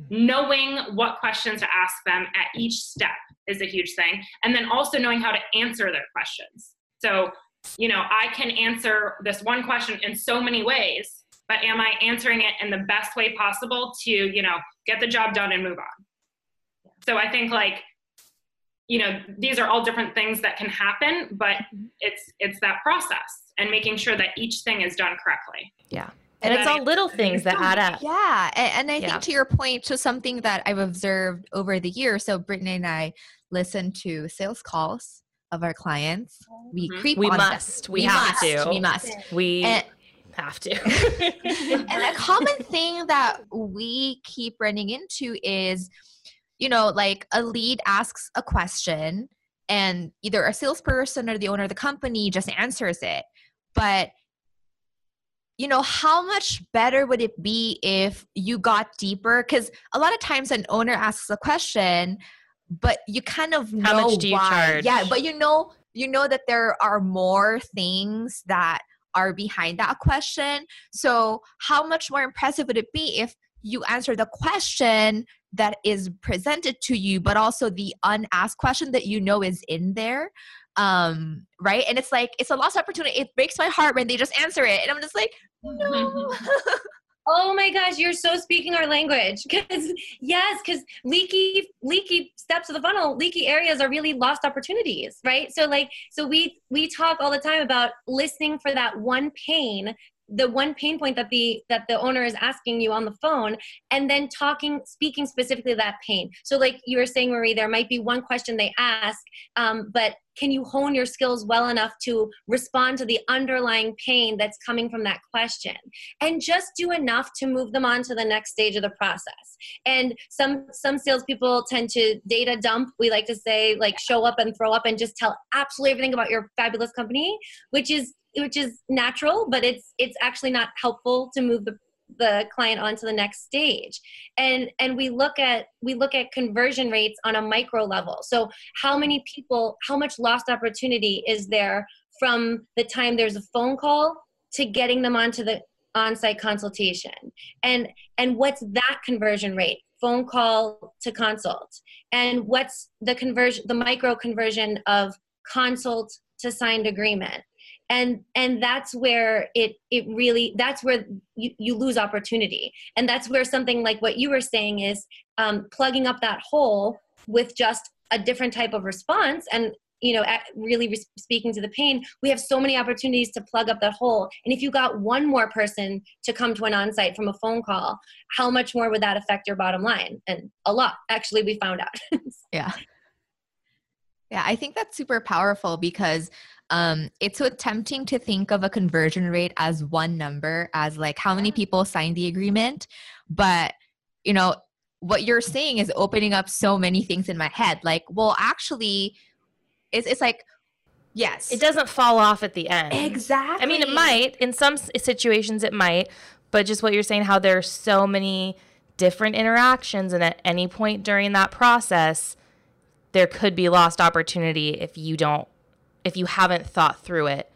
Speaker 3: knowing what questions to ask them at each step is a huge thing. And then also knowing how to answer their questions. So you know, I can answer this one question in so many ways, but am I answering it in the best way possible to, you know, get the job done and move on? So I think like, you know, these are all different things that can happen, but mm-hmm. it's it's that process and making sure that each thing is done correctly.
Speaker 1: Yeah. And, and it's all little things that add up.
Speaker 2: Yeah. And, and I yeah. think to your point, to something that I've observed over the years. So Brittany and I listen to sales calls of our clients. We mm-hmm. creep
Speaker 1: we must. We, we, have must. to.
Speaker 2: We must.
Speaker 1: We and, have to.
Speaker 2: and a common thing that we keep running into is, you know, like a lead asks a question and either a salesperson or the owner of the company just answers it. But you know, how much better would it be if you got deeper? Because a lot of times an owner asks a question, but you kind of know
Speaker 1: How much do you
Speaker 2: why.
Speaker 1: charge?
Speaker 2: Yeah, but you know, you know that there are more things that are behind that question. So, how much more impressive would it be if you answer the question that is presented to you, but also the unasked question that you know is in there? Um, right? And it's like, it's a lost opportunity. It breaks my heart when they just answer it. And I'm just like, no.
Speaker 4: Oh my gosh, you're so speaking our language. Because yes, because leaky leaky steps of the funnel, leaky areas are really lost opportunities, right? So like so we we talk all the time about listening for that one pain the one pain point that the that the owner is asking you on the phone and then talking speaking specifically that pain. So like you were saying marie there might be one question they ask um, but can you hone your skills well enough to respond to the underlying pain that's coming from that question? And just do enough to move them on to the next stage of the process. And some some salespeople tend to data dump. We like to say like show up and throw up and just tell absolutely everything about your fabulous company which is which is natural but it's it's actually not helpful to move the the client on to the next stage. And and we look at we look at conversion rates on a micro level. So how many people how much lost opportunity is there from the time there's a phone call to getting them onto the on-site consultation? And and what's that conversion rate? Phone call to consult. And what's the conversion the micro conversion of consult to signed agreement and and that's where it it really that's where you, you lose opportunity. And that's where something like what you were saying is um, plugging up that hole with just a different type of response and you know really re- speaking to the pain we have so many opportunities to plug up that hole. And if you got one more person to come to an on-site from a phone call how much more would that affect your bottom line? And a lot actually we found out.
Speaker 2: Yeah. Yeah i think that's super powerful because um, it's so tempting to think of a conversion rate as one number, as like how many people signed the agreement. But, you know, what you're saying is opening up so many things in my head. Like, well, actually, it's, it's like, yes.
Speaker 1: It doesn't fall off at the end.
Speaker 2: Exactly.
Speaker 1: I mean, it might. In some situations, it might. But just what you're saying, how there are so many different interactions, and at any point during that process, there could be lost opportunity if you don't if you haven't thought through it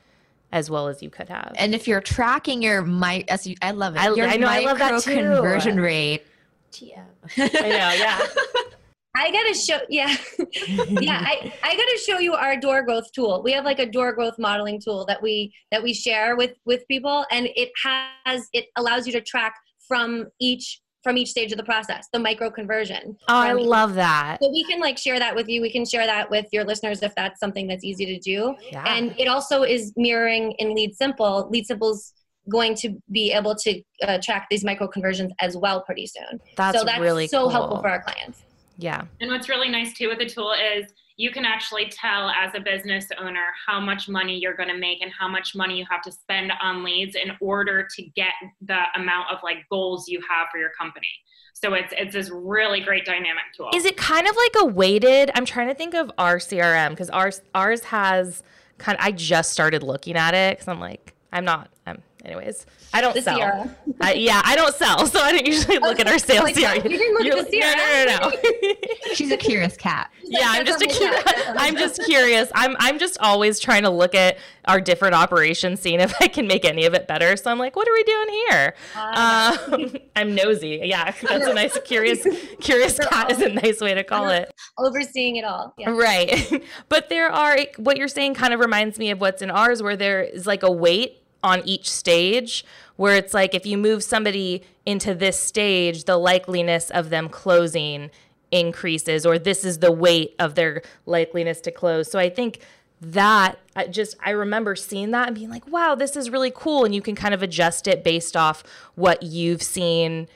Speaker 1: as well as you could have.
Speaker 2: And if you're tracking your my as you, I love it.
Speaker 1: I,
Speaker 2: your
Speaker 1: I know I love that too.
Speaker 2: conversion rate.
Speaker 1: TM. I know, yeah.
Speaker 4: I gotta show, yeah, yeah. I, I gotta show you our door growth tool. We have like a door growth modeling tool that we that we share with with people, and it has it allows you to track from each from each stage of the process, the micro conversion.
Speaker 1: Oh, I love that.
Speaker 4: So we can like share that with you. We can share that with your listeners if that's something that's easy to do.
Speaker 1: Yeah.
Speaker 4: And it also is mirroring in LeadSimple. Lead Simple's going to be able to uh, track these micro conversions as well pretty soon.
Speaker 1: That's,
Speaker 4: so that's
Speaker 1: really
Speaker 4: so
Speaker 1: cool.
Speaker 4: helpful for our clients.
Speaker 1: Yeah.
Speaker 3: And what's really nice too with the tool is you can actually tell as a business owner how much money you're going to make and how much money you have to spend on leads in order to get the amount of like goals you have for your company. So it's it's this really great dynamic tool.
Speaker 1: Is it kind of like a weighted? I'm trying to think of our CRM because ours ours has kind. Of, I just started looking at it because I'm like I'm not. I'm anyways. I don't
Speaker 4: The
Speaker 1: sell. I, yeah, I don't sell, so I don't usually look at our sales
Speaker 4: Like,
Speaker 1: CRM.
Speaker 4: you didn't look at the
Speaker 1: No, no, no, no.
Speaker 2: She's a curious cat.
Speaker 1: yeah, I'm just a
Speaker 4: That's
Speaker 1: curious. I'm just curious. I'm I'm just always trying to look at our different operations, seeing if I can make any of it better. So I'm like, what are we doing here? Um, I'm nosy. Yeah, that's a nice curious curious cat is a nice way to call it.
Speaker 4: Overseeing it all. Yeah.
Speaker 1: Right. but there are what you're saying kind of reminds me of what's in ours where there is like a weight on each stage where it's like if you move somebody into this stage, the likeliness of them closing increases or this is the weight of their likeliness to close. So I think that I just I remember seeing that and being like, "Wow, this is really cool." And you can kind of adjust it based off what you've seen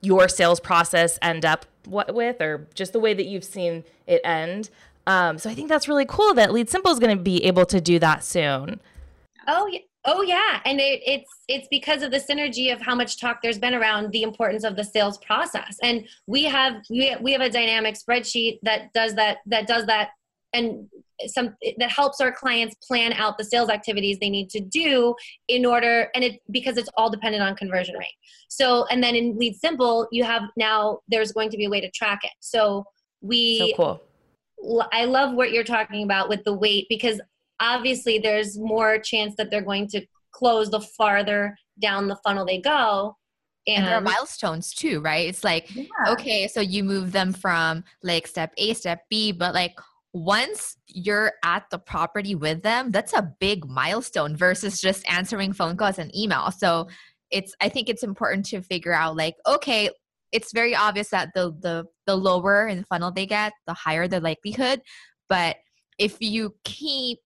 Speaker 1: your sales process end up what with or just the way that you've seen it end. Um, so I think that's really cool that LeadSimple is going to be able to do that soon.
Speaker 4: Oh yeah. Oh yeah, and it, it's it's because of the synergy of how much talk there's been around the importance of the sales process, and we have we, we have a dynamic spreadsheet that does that that does that, and some that helps our clients plan out the sales activities they need to do in order, and it because it's all dependent on conversion rate. So, and then in LeadSimple, you have now there's going to be a way to track it. So we
Speaker 1: So cool.
Speaker 4: I love what you're talking about with the weight because obviously there's more chance that they're going to close the farther down the funnel they go.
Speaker 2: And there are milestones too, right? It's like, okay, so you move them from like step A, step B, but like once you're at the property with them, that's a big milestone versus just answering phone calls and email. So it's i think it's important to figure out like okay it's very obvious that the the the lower in the funnel they get the higher the likelihood but if you keep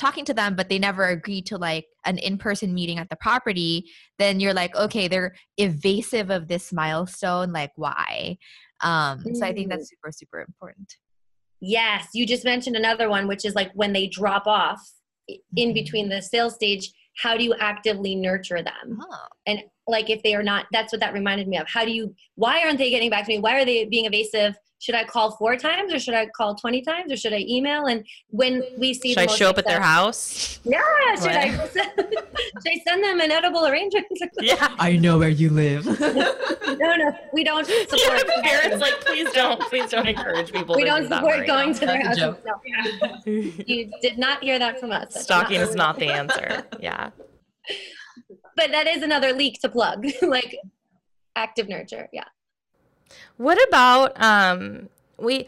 Speaker 2: talking to them but they never agree to like an in-person meeting at the property then you're like okay they're evasive of this milestone like why um so i think
Speaker 4: Mm.
Speaker 2: that's super super important
Speaker 4: Yes, you just mentioned another one, which is like when they drop off in
Speaker 2: Mhm.
Speaker 4: between the sales stage, how do you actively nurture them?
Speaker 2: oh.
Speaker 4: And like if they are not, that's what that reminded me of. How do you, why aren't they getting back to me? Why are they being evasive? Should I call four times or should I call 20 times or should I email? And when we see
Speaker 1: Should
Speaker 4: the
Speaker 1: I
Speaker 4: most
Speaker 1: show up at their house?
Speaker 4: Yeah, should
Speaker 1: What?
Speaker 4: I, should I send them an edible arrangement?
Speaker 1: Yeah.
Speaker 2: i know where you live
Speaker 4: no, no, we don't support.
Speaker 1: Yeah, Berit's like, please don't, please don't encourage people.
Speaker 4: we
Speaker 1: to
Speaker 4: don't
Speaker 1: do
Speaker 4: support
Speaker 1: Maria."
Speaker 4: going to their house. No,
Speaker 3: Yeah.
Speaker 4: you did not hear that from us. That's
Speaker 1: Stalking
Speaker 4: not
Speaker 1: is not the answer. Yeah.
Speaker 4: but that is another leak to plug like active nurture yeah
Speaker 1: What about um we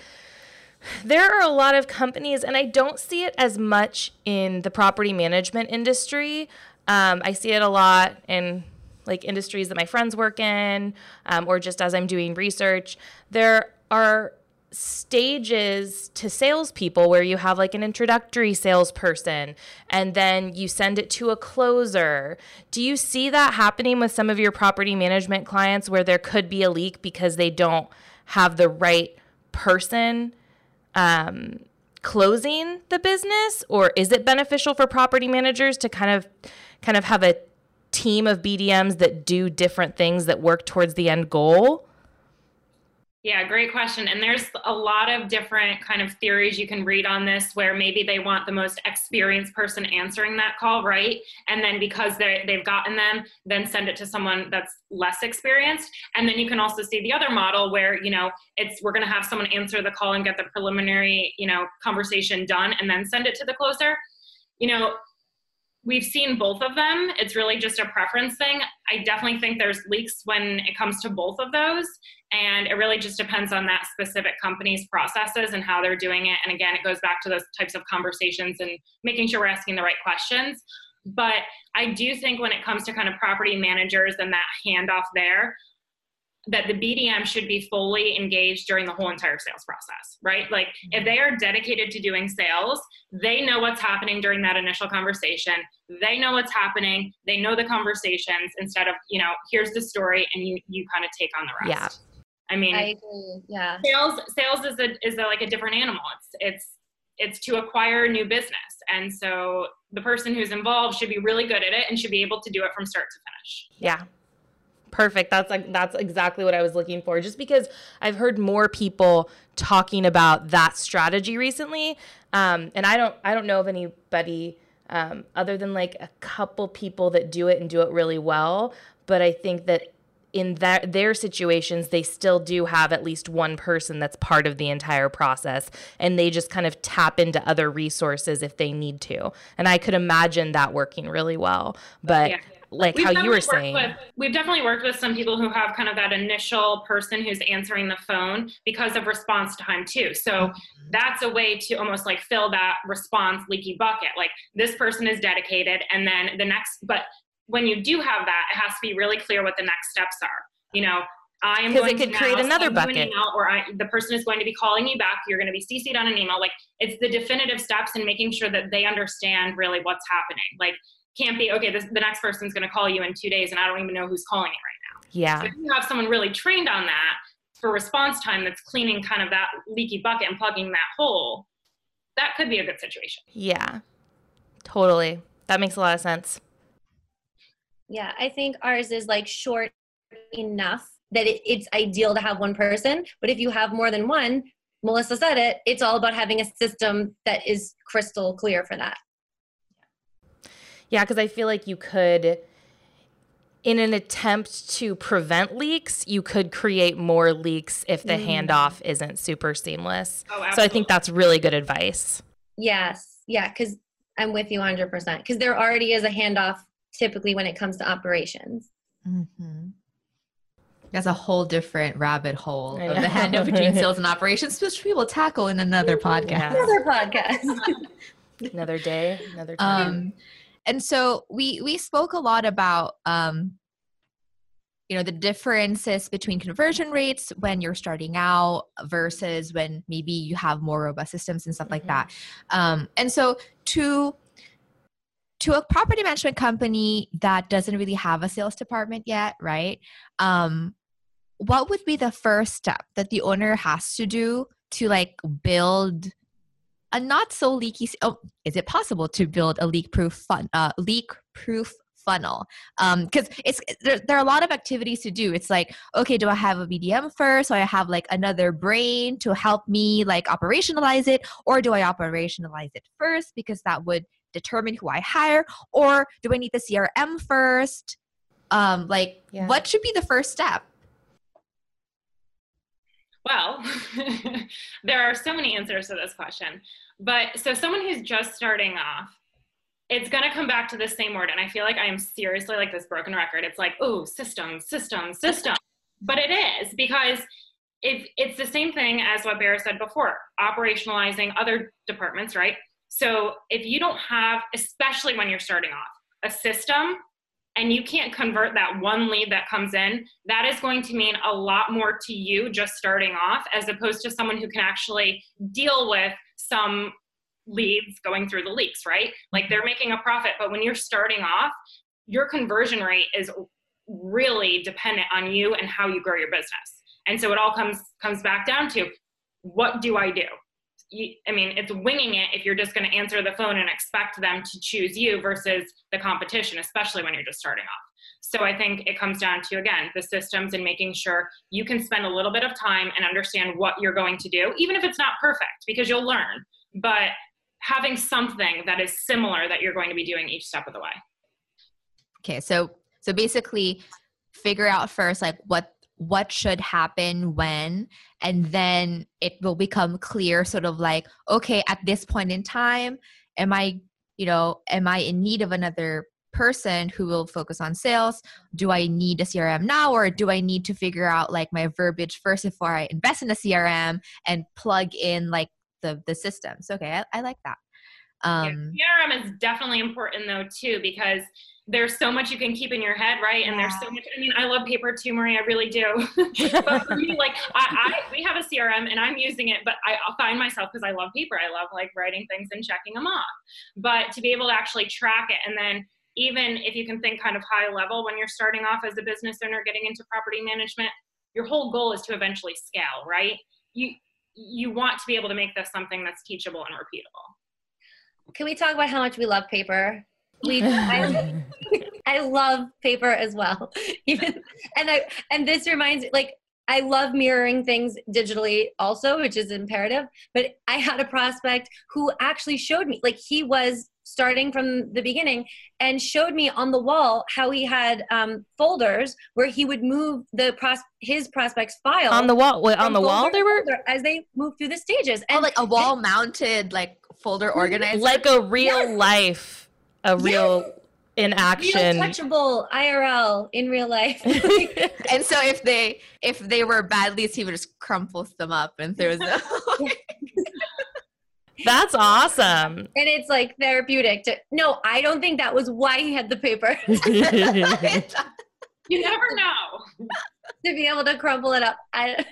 Speaker 1: there are a lot of companies and I don't see it as much in the property management industry. Um, I see it a lot in like industries that my friends work in um, or just as I'm doing research. There are stages to salespeople where you have like an introductory salesperson and then you send it to a closer. Do you see that happening with some of your property management clients where there could be a leak because they don't have the right person um, closing the business, or is it beneficial for property managers to kind of kind of have a team of BDMs that do different things that work towards the end goal?
Speaker 3: Yeah, great question. And there's a lot of different kind of theories you can read on this where maybe they want the most experienced person answering that call, right? And then because they they've gotten them, then send it to someone that's less experienced. And then you can also see the other model where, you know, it's we're going to have someone answer the call and get the preliminary, you know, conversation done and then send it to the closer. You know, we've seen both of them. It's really just a preference thing. I definitely think there's leaks when it comes to both of those. And it really just depends on that specific company's processes and how they're doing it. And again, it goes back to those types of conversations and making sure we're asking the right questions. But I do think when it comes to kind of property managers and that handoff there, that the BDM should be fully engaged during the whole entire sales process, right? Like if they are dedicated to doing sales, they know what's happening during that initial conversation. They know what's happening. They know the conversations instead of, you know, here's the story and you you kind of take on the rest.
Speaker 1: Yeah.
Speaker 3: I mean,
Speaker 4: i agree yeah
Speaker 3: sales sales is a is a, like a different animal. It's it's it's to acquire new business. And so the person who's involved should be really good at it and should be able to do it from start to finish.
Speaker 1: Yeah. Perfect. That's like that's exactly what I was looking for. Just because I've heard more people talking about that strategy recently, um, and I don't I don't know of anybody um, other than like a couple people that do it and do it really well. But I think that in that their situations, they still do have at least one person that's part of the entire process, and they just kind of tap into other resources if they need to. And I could imagine that working really well. But
Speaker 3: Yeah.
Speaker 1: like
Speaker 3: We've
Speaker 1: how you were saying.
Speaker 3: with- we've definitely worked with some people who have kind of that initial person who's answering the phone because of response time too. So
Speaker 1: Mm-hmm.
Speaker 3: that's a way to almost like fill that response leaky bucket. Like this person is dedicated, and then the next. But when you do have that, it has to be really clear what the next steps are. You know. I am
Speaker 1: 'Cause
Speaker 3: going
Speaker 1: it could
Speaker 3: to
Speaker 1: create another
Speaker 3: you an
Speaker 1: bucket.
Speaker 3: email, or I, the person is going to be calling you back. You're going to be CC'd on an email. Like it's the definitive steps and making sure that they understand really what's happening. Like can't be okay. This the next person's going to call you in two days, and I don't even know who's calling you right now. Yeah. So if you have someone really trained on that for response time, that's cleaning kind of that leaky bucket and plugging that hole, that could be a good situation.
Speaker 1: Yeah, totally. That makes a lot of sense.
Speaker 4: Yeah i think ours is like short enough that it, it's ideal to have one person but if you have more than one milissa said it it's all about having a system that is crystal clear for that
Speaker 1: Yeah, because I feel like you could, in an attempt to prevent leaks, you could create more leaks if the mm-hmm. handoff isn't super seamless.
Speaker 3: Oh,
Speaker 1: So I think that's really good advice.
Speaker 4: yes yeah because i'm with you 100% because there already is a handoff typically when it comes to operations
Speaker 2: Mm-hmm. That's a whole different rabbit hole of the
Speaker 1: know.
Speaker 2: handoff between sales and operations, which we will tackle in another podcast.
Speaker 1: Yeah.
Speaker 4: another podcast
Speaker 1: Another day, another time.
Speaker 2: Um, and so we we spoke a lot about um, you know the differences between conversion rates when you're starting out versus when maybe you have more robust systems and stuff like that um, and so to to a property management company that doesn't really have a sales department yet right? Um, what would be the first step that the owner has to do to like build a not so leaky oh is it possible to build a leak proof fun uh, leak proof funnel? Because um, it's there, there, are a lot of activities to do. It's like okay do i have a bdm first? So i have like another brain to help me like operationalize it? Or do i operationalize it first? Because that would determine who i hire or do i need the crm first um like yeah. what should be the first step
Speaker 3: well, there are so many answers to this question. But so, someone who's just starting off, it's going to come back to the same word. And I feel like I am seriously like this broken record. It's like, oh, system, system, system. but it is because if it's the same thing as what Bear said before operationalizing other departments, right? So if you don't have, especially when you're starting off, a system and you can't convert that one lead that comes in, that is going to mean a lot more to you just starting off as opposed to someone who can actually deal with some leads going through the leaks, right? Like they're making a profit, but when you're starting off, your conversion rate is really dependent on you and how you grow your business. And so it all comes comes back down to what do I do? I mean, it's winging it if you're just going to answer the phone and expect them to choose you versus the competition, especially when you're just starting off. So I think it comes down to, again, the systems and making sure you can spend a little bit of time and understand what you're going to do, even if it's not perfect, because you'll learn. But having something that is similar that you're going to be doing each step of the way.
Speaker 2: Okay, so so basically figure out first like what what should happen when and then it will become clear sort of like okay at this point in time am i you know am i in need of another person who will focus on sales? Do i need a crm now or do i need to figure out like my verbiage first before i invest in a crm and plug in like the the systems? Okay i, I like that.
Speaker 3: Um yeah, crm is definitely important though too because there's so much you can keep in your head, right? And yeah. there's so much. I mean, I love paper too, Marie. I really do. but for me, like I, I, we have a CRM and I'm using it, but I find myself because I love paper. I love like writing things and checking them off. But to be able to actually track it, and then even if you can think kind of high level when you're starting off as a business owner, getting into property management, your whole goal is to eventually scale, right? You you want to be able to make this something that's teachable and repeatable.
Speaker 4: Can we talk about how much we love paper? We I, I love paper as well even and i and this reminds me like I love mirroring things digitally also, which is imperative. But I had a prospect who actually showed me, like he was starting from the beginning and showed me on the wall how he had um, folders where he would move the pros- his prospects file
Speaker 1: on the wall. Wait, on the wall, they were
Speaker 4: as they move through the stages,
Speaker 2: and oh, like a wall mounted like folder organizer,
Speaker 1: like a real yes. life a real yes. in action
Speaker 4: real touchable IRL in real life.
Speaker 2: and so if they if they were bad leads, he would just crumple them up and throw them.
Speaker 1: That's awesome.
Speaker 4: And it's like therapeutic to no, I don't think that was why he had the paper.
Speaker 3: you never know.
Speaker 4: to be able to crumple it up. I,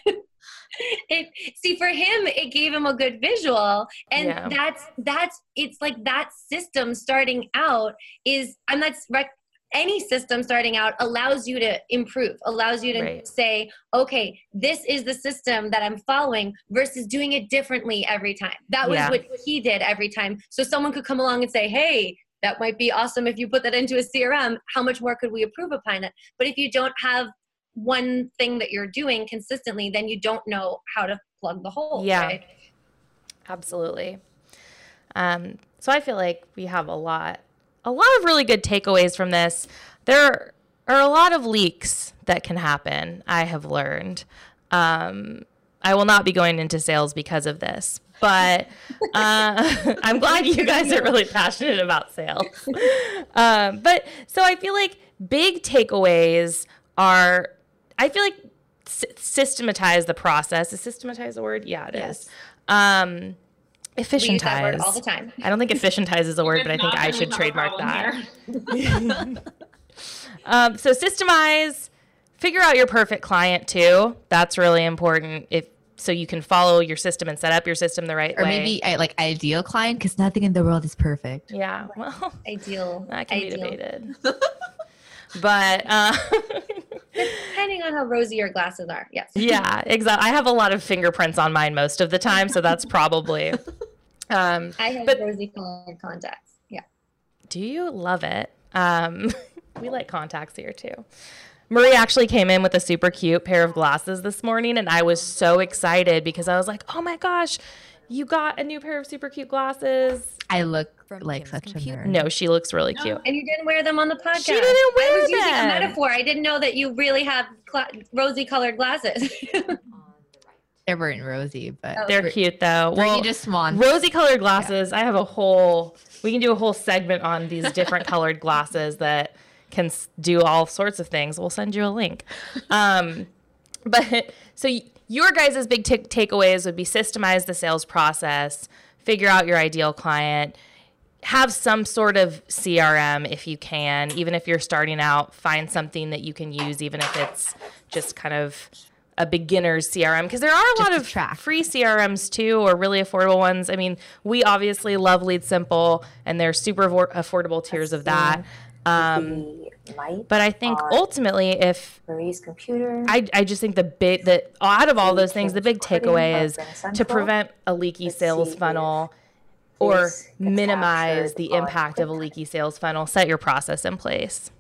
Speaker 4: it see for him it gave him a good visual and yeah. that's that's it's like that system starting out is i'm not rec- any system starting out allows you to improve allows you to right. say okay this is the system that i'm following versus doing it differently every time that was yeah. what he did every time so someone could come along and say hey that might be awesome if you put that into a crm how much more could we improve upon it but if you don't have one thing that you're doing consistently, then you don't know how to plug the hole.
Speaker 1: Yeah.
Speaker 4: Right?
Speaker 1: Absolutely. Um, so I feel like we have a lot, a lot of really good takeaways from this. There are a lot of leaks that can happen. I have learned. Um, I will not be going into sales because of this, but uh, I'm glad you guys are really passionate about sales. Um, but so I feel like big takeaways are I feel like s- systematize the process. Is systematize the word? Yeah, it yes. is. Um, efficientize
Speaker 4: all the time.
Speaker 1: I don't think efficientize is a word, but I think I should trademark that. um, so systemize, figure out your perfect client too. That's really important. If so, you can follow your system and set up your system the right
Speaker 2: or
Speaker 1: way.
Speaker 2: Or maybe I like ideal client because nothing in the world is perfect.
Speaker 1: yeah. Well,
Speaker 4: Ideal.
Speaker 1: that can
Speaker 4: ideal.
Speaker 1: be debated. But uh,
Speaker 4: Depending on how rosy your glasses are. Yes.
Speaker 1: yeah, exactly. I have a lot of fingerprints on mine most of the time, so that's probably. Um,
Speaker 4: I have
Speaker 1: But-
Speaker 4: rosy colored contacts. Yeah.
Speaker 1: Do you love it? Um, we like contacts here too. Marie actually came in with a super cute pair of glasses this morning, and I was so excited because I was like, "Oh my gosh, you got a new pair of super cute glasses!"
Speaker 2: I look
Speaker 6: From
Speaker 2: like
Speaker 6: Kim's
Speaker 2: such a
Speaker 6: computer.
Speaker 2: nerd.
Speaker 1: No, she looks really cute.
Speaker 4: And you didn't wear them on the podcast.
Speaker 1: She didn't wear them.
Speaker 4: I was using
Speaker 1: them.
Speaker 4: a metaphor. I didn't know that you really have cla rosy colored glasses.
Speaker 2: They weren't rosy, but
Speaker 4: Oh.
Speaker 1: They're cute though. Well,
Speaker 2: you just swan?
Speaker 1: rosy colored glasses. I have a whole. We can do a whole segment on these different colored glasses that can do all sorts of things. We'll send you a link. Um, but so y- your guys' big ta- takeaways would be systemize the sales process, figure out your ideal client, have some sort of CRM if you can, even if you're starting out, find something that you can use, even if it's just kind of a beginner's CRM. Because there are a lot of
Speaker 2: track.
Speaker 1: free CRMs too, or really affordable ones. I mean, we obviously love LeadSimple, and they're super avo- affordable tiers of that. Um,
Speaker 7: the light
Speaker 1: but I think ultimately, if
Speaker 7: Marie's computer.
Speaker 1: I, I just think the big that out of all those things, the big takeaway is
Speaker 7: Ring
Speaker 1: to prevent a leaky
Speaker 7: Let's
Speaker 1: sales funnel or minimize the impact of a leaky sales funnel. Set your process in place.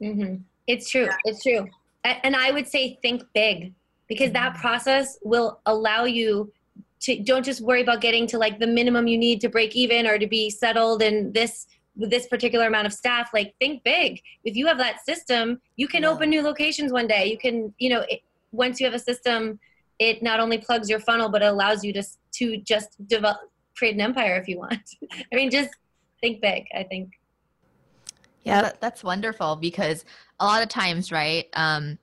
Speaker 4: hmm It's true. It's true. And I would say think big because that process will allow you to don't just worry about getting to like the minimum you need to break even or to be settled in this with this particular amount of staff like think big. If you have that system you can
Speaker 7: Yeah.
Speaker 4: open new locations one day. You can you know it, once you have a system it not only plugs your funnel but it allows you to s- to just develop create an empire if you want. I mean just think big i think.
Speaker 2: Yeah, that, that's wonderful because a lot of times, right, um,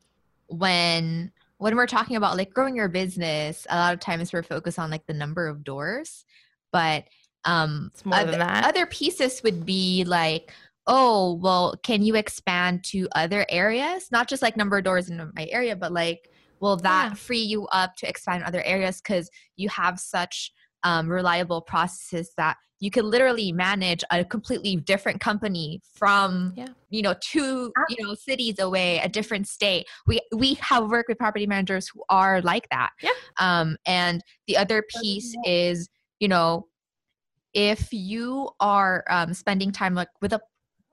Speaker 2: when when we're talking about like growing your business, a lot of times we're focused on like the number of doors, but um, other, other pieces would be like, oh, well, can you expand to other areas? Not just like number of doors in my area, but like, will that
Speaker 1: Yeah.
Speaker 2: free you up to expand other areas because you have such um, reliable processes that you could literally manage a completely different company from
Speaker 1: Yeah.
Speaker 2: you know two you know cities away a different state we we have worked with property managers who are like that
Speaker 1: Yeah.
Speaker 2: um and the other piece is you know if you are um, spending time like with a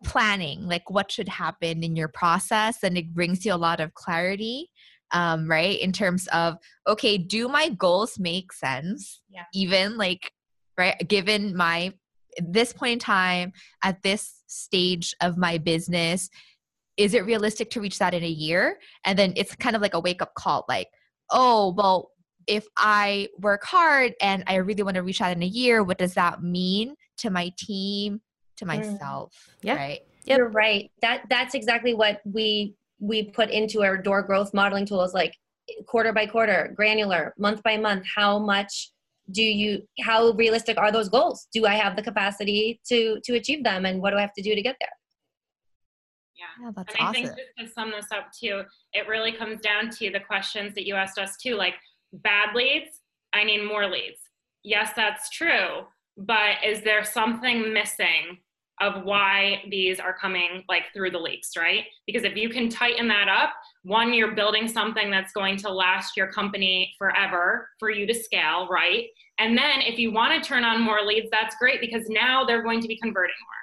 Speaker 2: planning like what should happen in your process and it brings you a lot of clarity um, right in terms of okay do my goals make sense
Speaker 4: Yeah.
Speaker 2: even like right given my this point in time at this stage of my business is it realistic to reach that in a year and then it's kind of like a wake up call like oh well if i work hard and i really want to reach out in a year what does that mean to my team to
Speaker 4: Mm.
Speaker 2: myself
Speaker 1: Yeah.
Speaker 2: right
Speaker 1: Yep.
Speaker 4: You're right. That that's exactly what we we put into our door growth modeling tools like quarter by quarter, granular, month by month, how much do you how realistic are those goals? Do I have the capacity to to achieve them and what do I have to do to get there?
Speaker 3: Yeah.
Speaker 2: yeah that's
Speaker 3: and I
Speaker 2: awesome
Speaker 3: think just to sum this up too, it really comes down to the questions that you asked us too, like bad leads, I need more leads. Yes, that's true, but is there something missing of why these are coming like through the leaks, right? Because if you can tighten that up, one, you're building something that's going to last your company forever for you to scale, right? And then if you want to turn on more leads, that's great because now they're going to be converting more.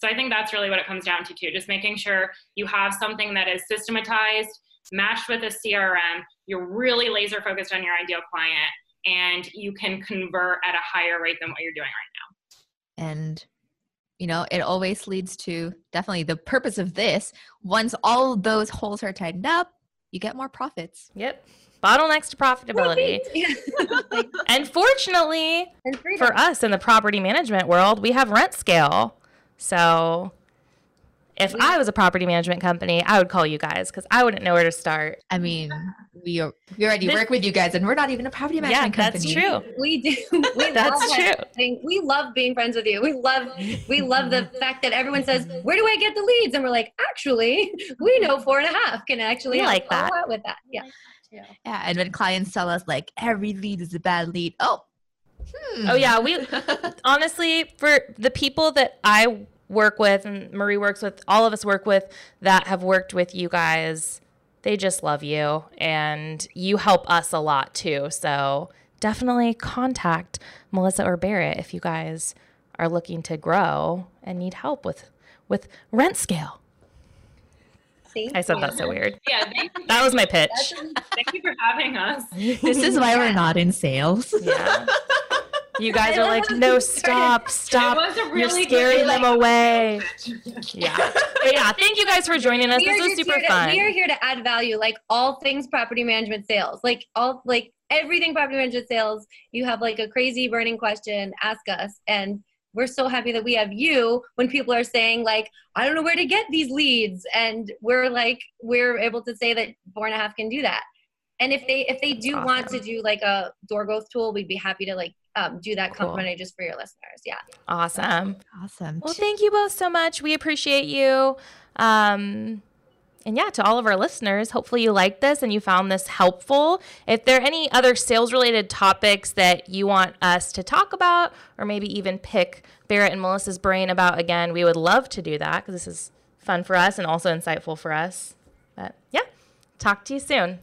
Speaker 3: So I think that's really what it comes down to too, just making sure you have something that is systematized, matched with a CRM, you're really laser focused on your ideal client, and you can convert at a higher rate than what you're doing right now.
Speaker 2: and you know it always leads to definitely the purpose of this once all those holes are tightened up you get more profits
Speaker 1: Yep. Bottlenecks to profitability. And fortunately
Speaker 4: and
Speaker 1: for us in the property management world, we have RentScale. So if I was a property management company, I would call you guys because I wouldn't know where to start.
Speaker 2: I mean, we are, we already
Speaker 1: This-
Speaker 2: work with you guys, and we're not even a property management company.
Speaker 1: Yeah,
Speaker 2: management
Speaker 1: that's true.
Speaker 4: We do. We
Speaker 1: That's
Speaker 4: love
Speaker 1: true.
Speaker 4: having- We love being friends with you. We love we love the fact that everyone says, "Where do I get the leads?" And we're like, "Actually, we know four and a half can actually
Speaker 1: We like
Speaker 4: a
Speaker 1: that.
Speaker 4: with that." Yeah.
Speaker 2: Yeah, and when clients tell us like every lead is a bad lead, oh, hmm.
Speaker 1: Oh yeah, we honestly for the people that I work with and Marie works with, all of us work with that have worked with you guys, they just love you and you help us a lot too. So definitely contact Milissa or Berit if you guys are looking to grow and need help with with RentScale.
Speaker 4: See?
Speaker 1: I said that so weird.
Speaker 3: Yeah, thank you,
Speaker 1: That was my pitch.
Speaker 3: thank you for having us.
Speaker 2: this is why we're not in sales.
Speaker 1: Yeah. You guys are like, no, stop, stop. You're
Speaker 3: really good,
Speaker 1: scaring them
Speaker 3: like-
Speaker 1: away. Yeah. But yeah, thank you guys for joining us.
Speaker 4: We
Speaker 1: This was super
Speaker 4: here to-
Speaker 1: fun.
Speaker 4: we are here to add value, like all things property management sales, like all like everything property management sales. You have like a crazy burning question, ask us, and we're so happy that we have you when people are saying like, I don't know where to get these leads, and we're like, we're able to say that four and a half can do that. And if they if they do want to do like a door growth tool, we'd be happy to like um, do that
Speaker 1: Cool.
Speaker 4: complimentary just for your listeners. Yeah.
Speaker 1: Awesome.
Speaker 2: Awesome.
Speaker 1: Well, thank you both so much. We appreciate you. Um, and yeah, to all of our listeners, hopefully you liked this and you found this helpful. If there are any other sales related topics that you want us to talk about, or maybe even pick Berit and Milissa's brain about again, we would love to do that because this is fun for us and also insightful for us. But yeah, talk to you soon.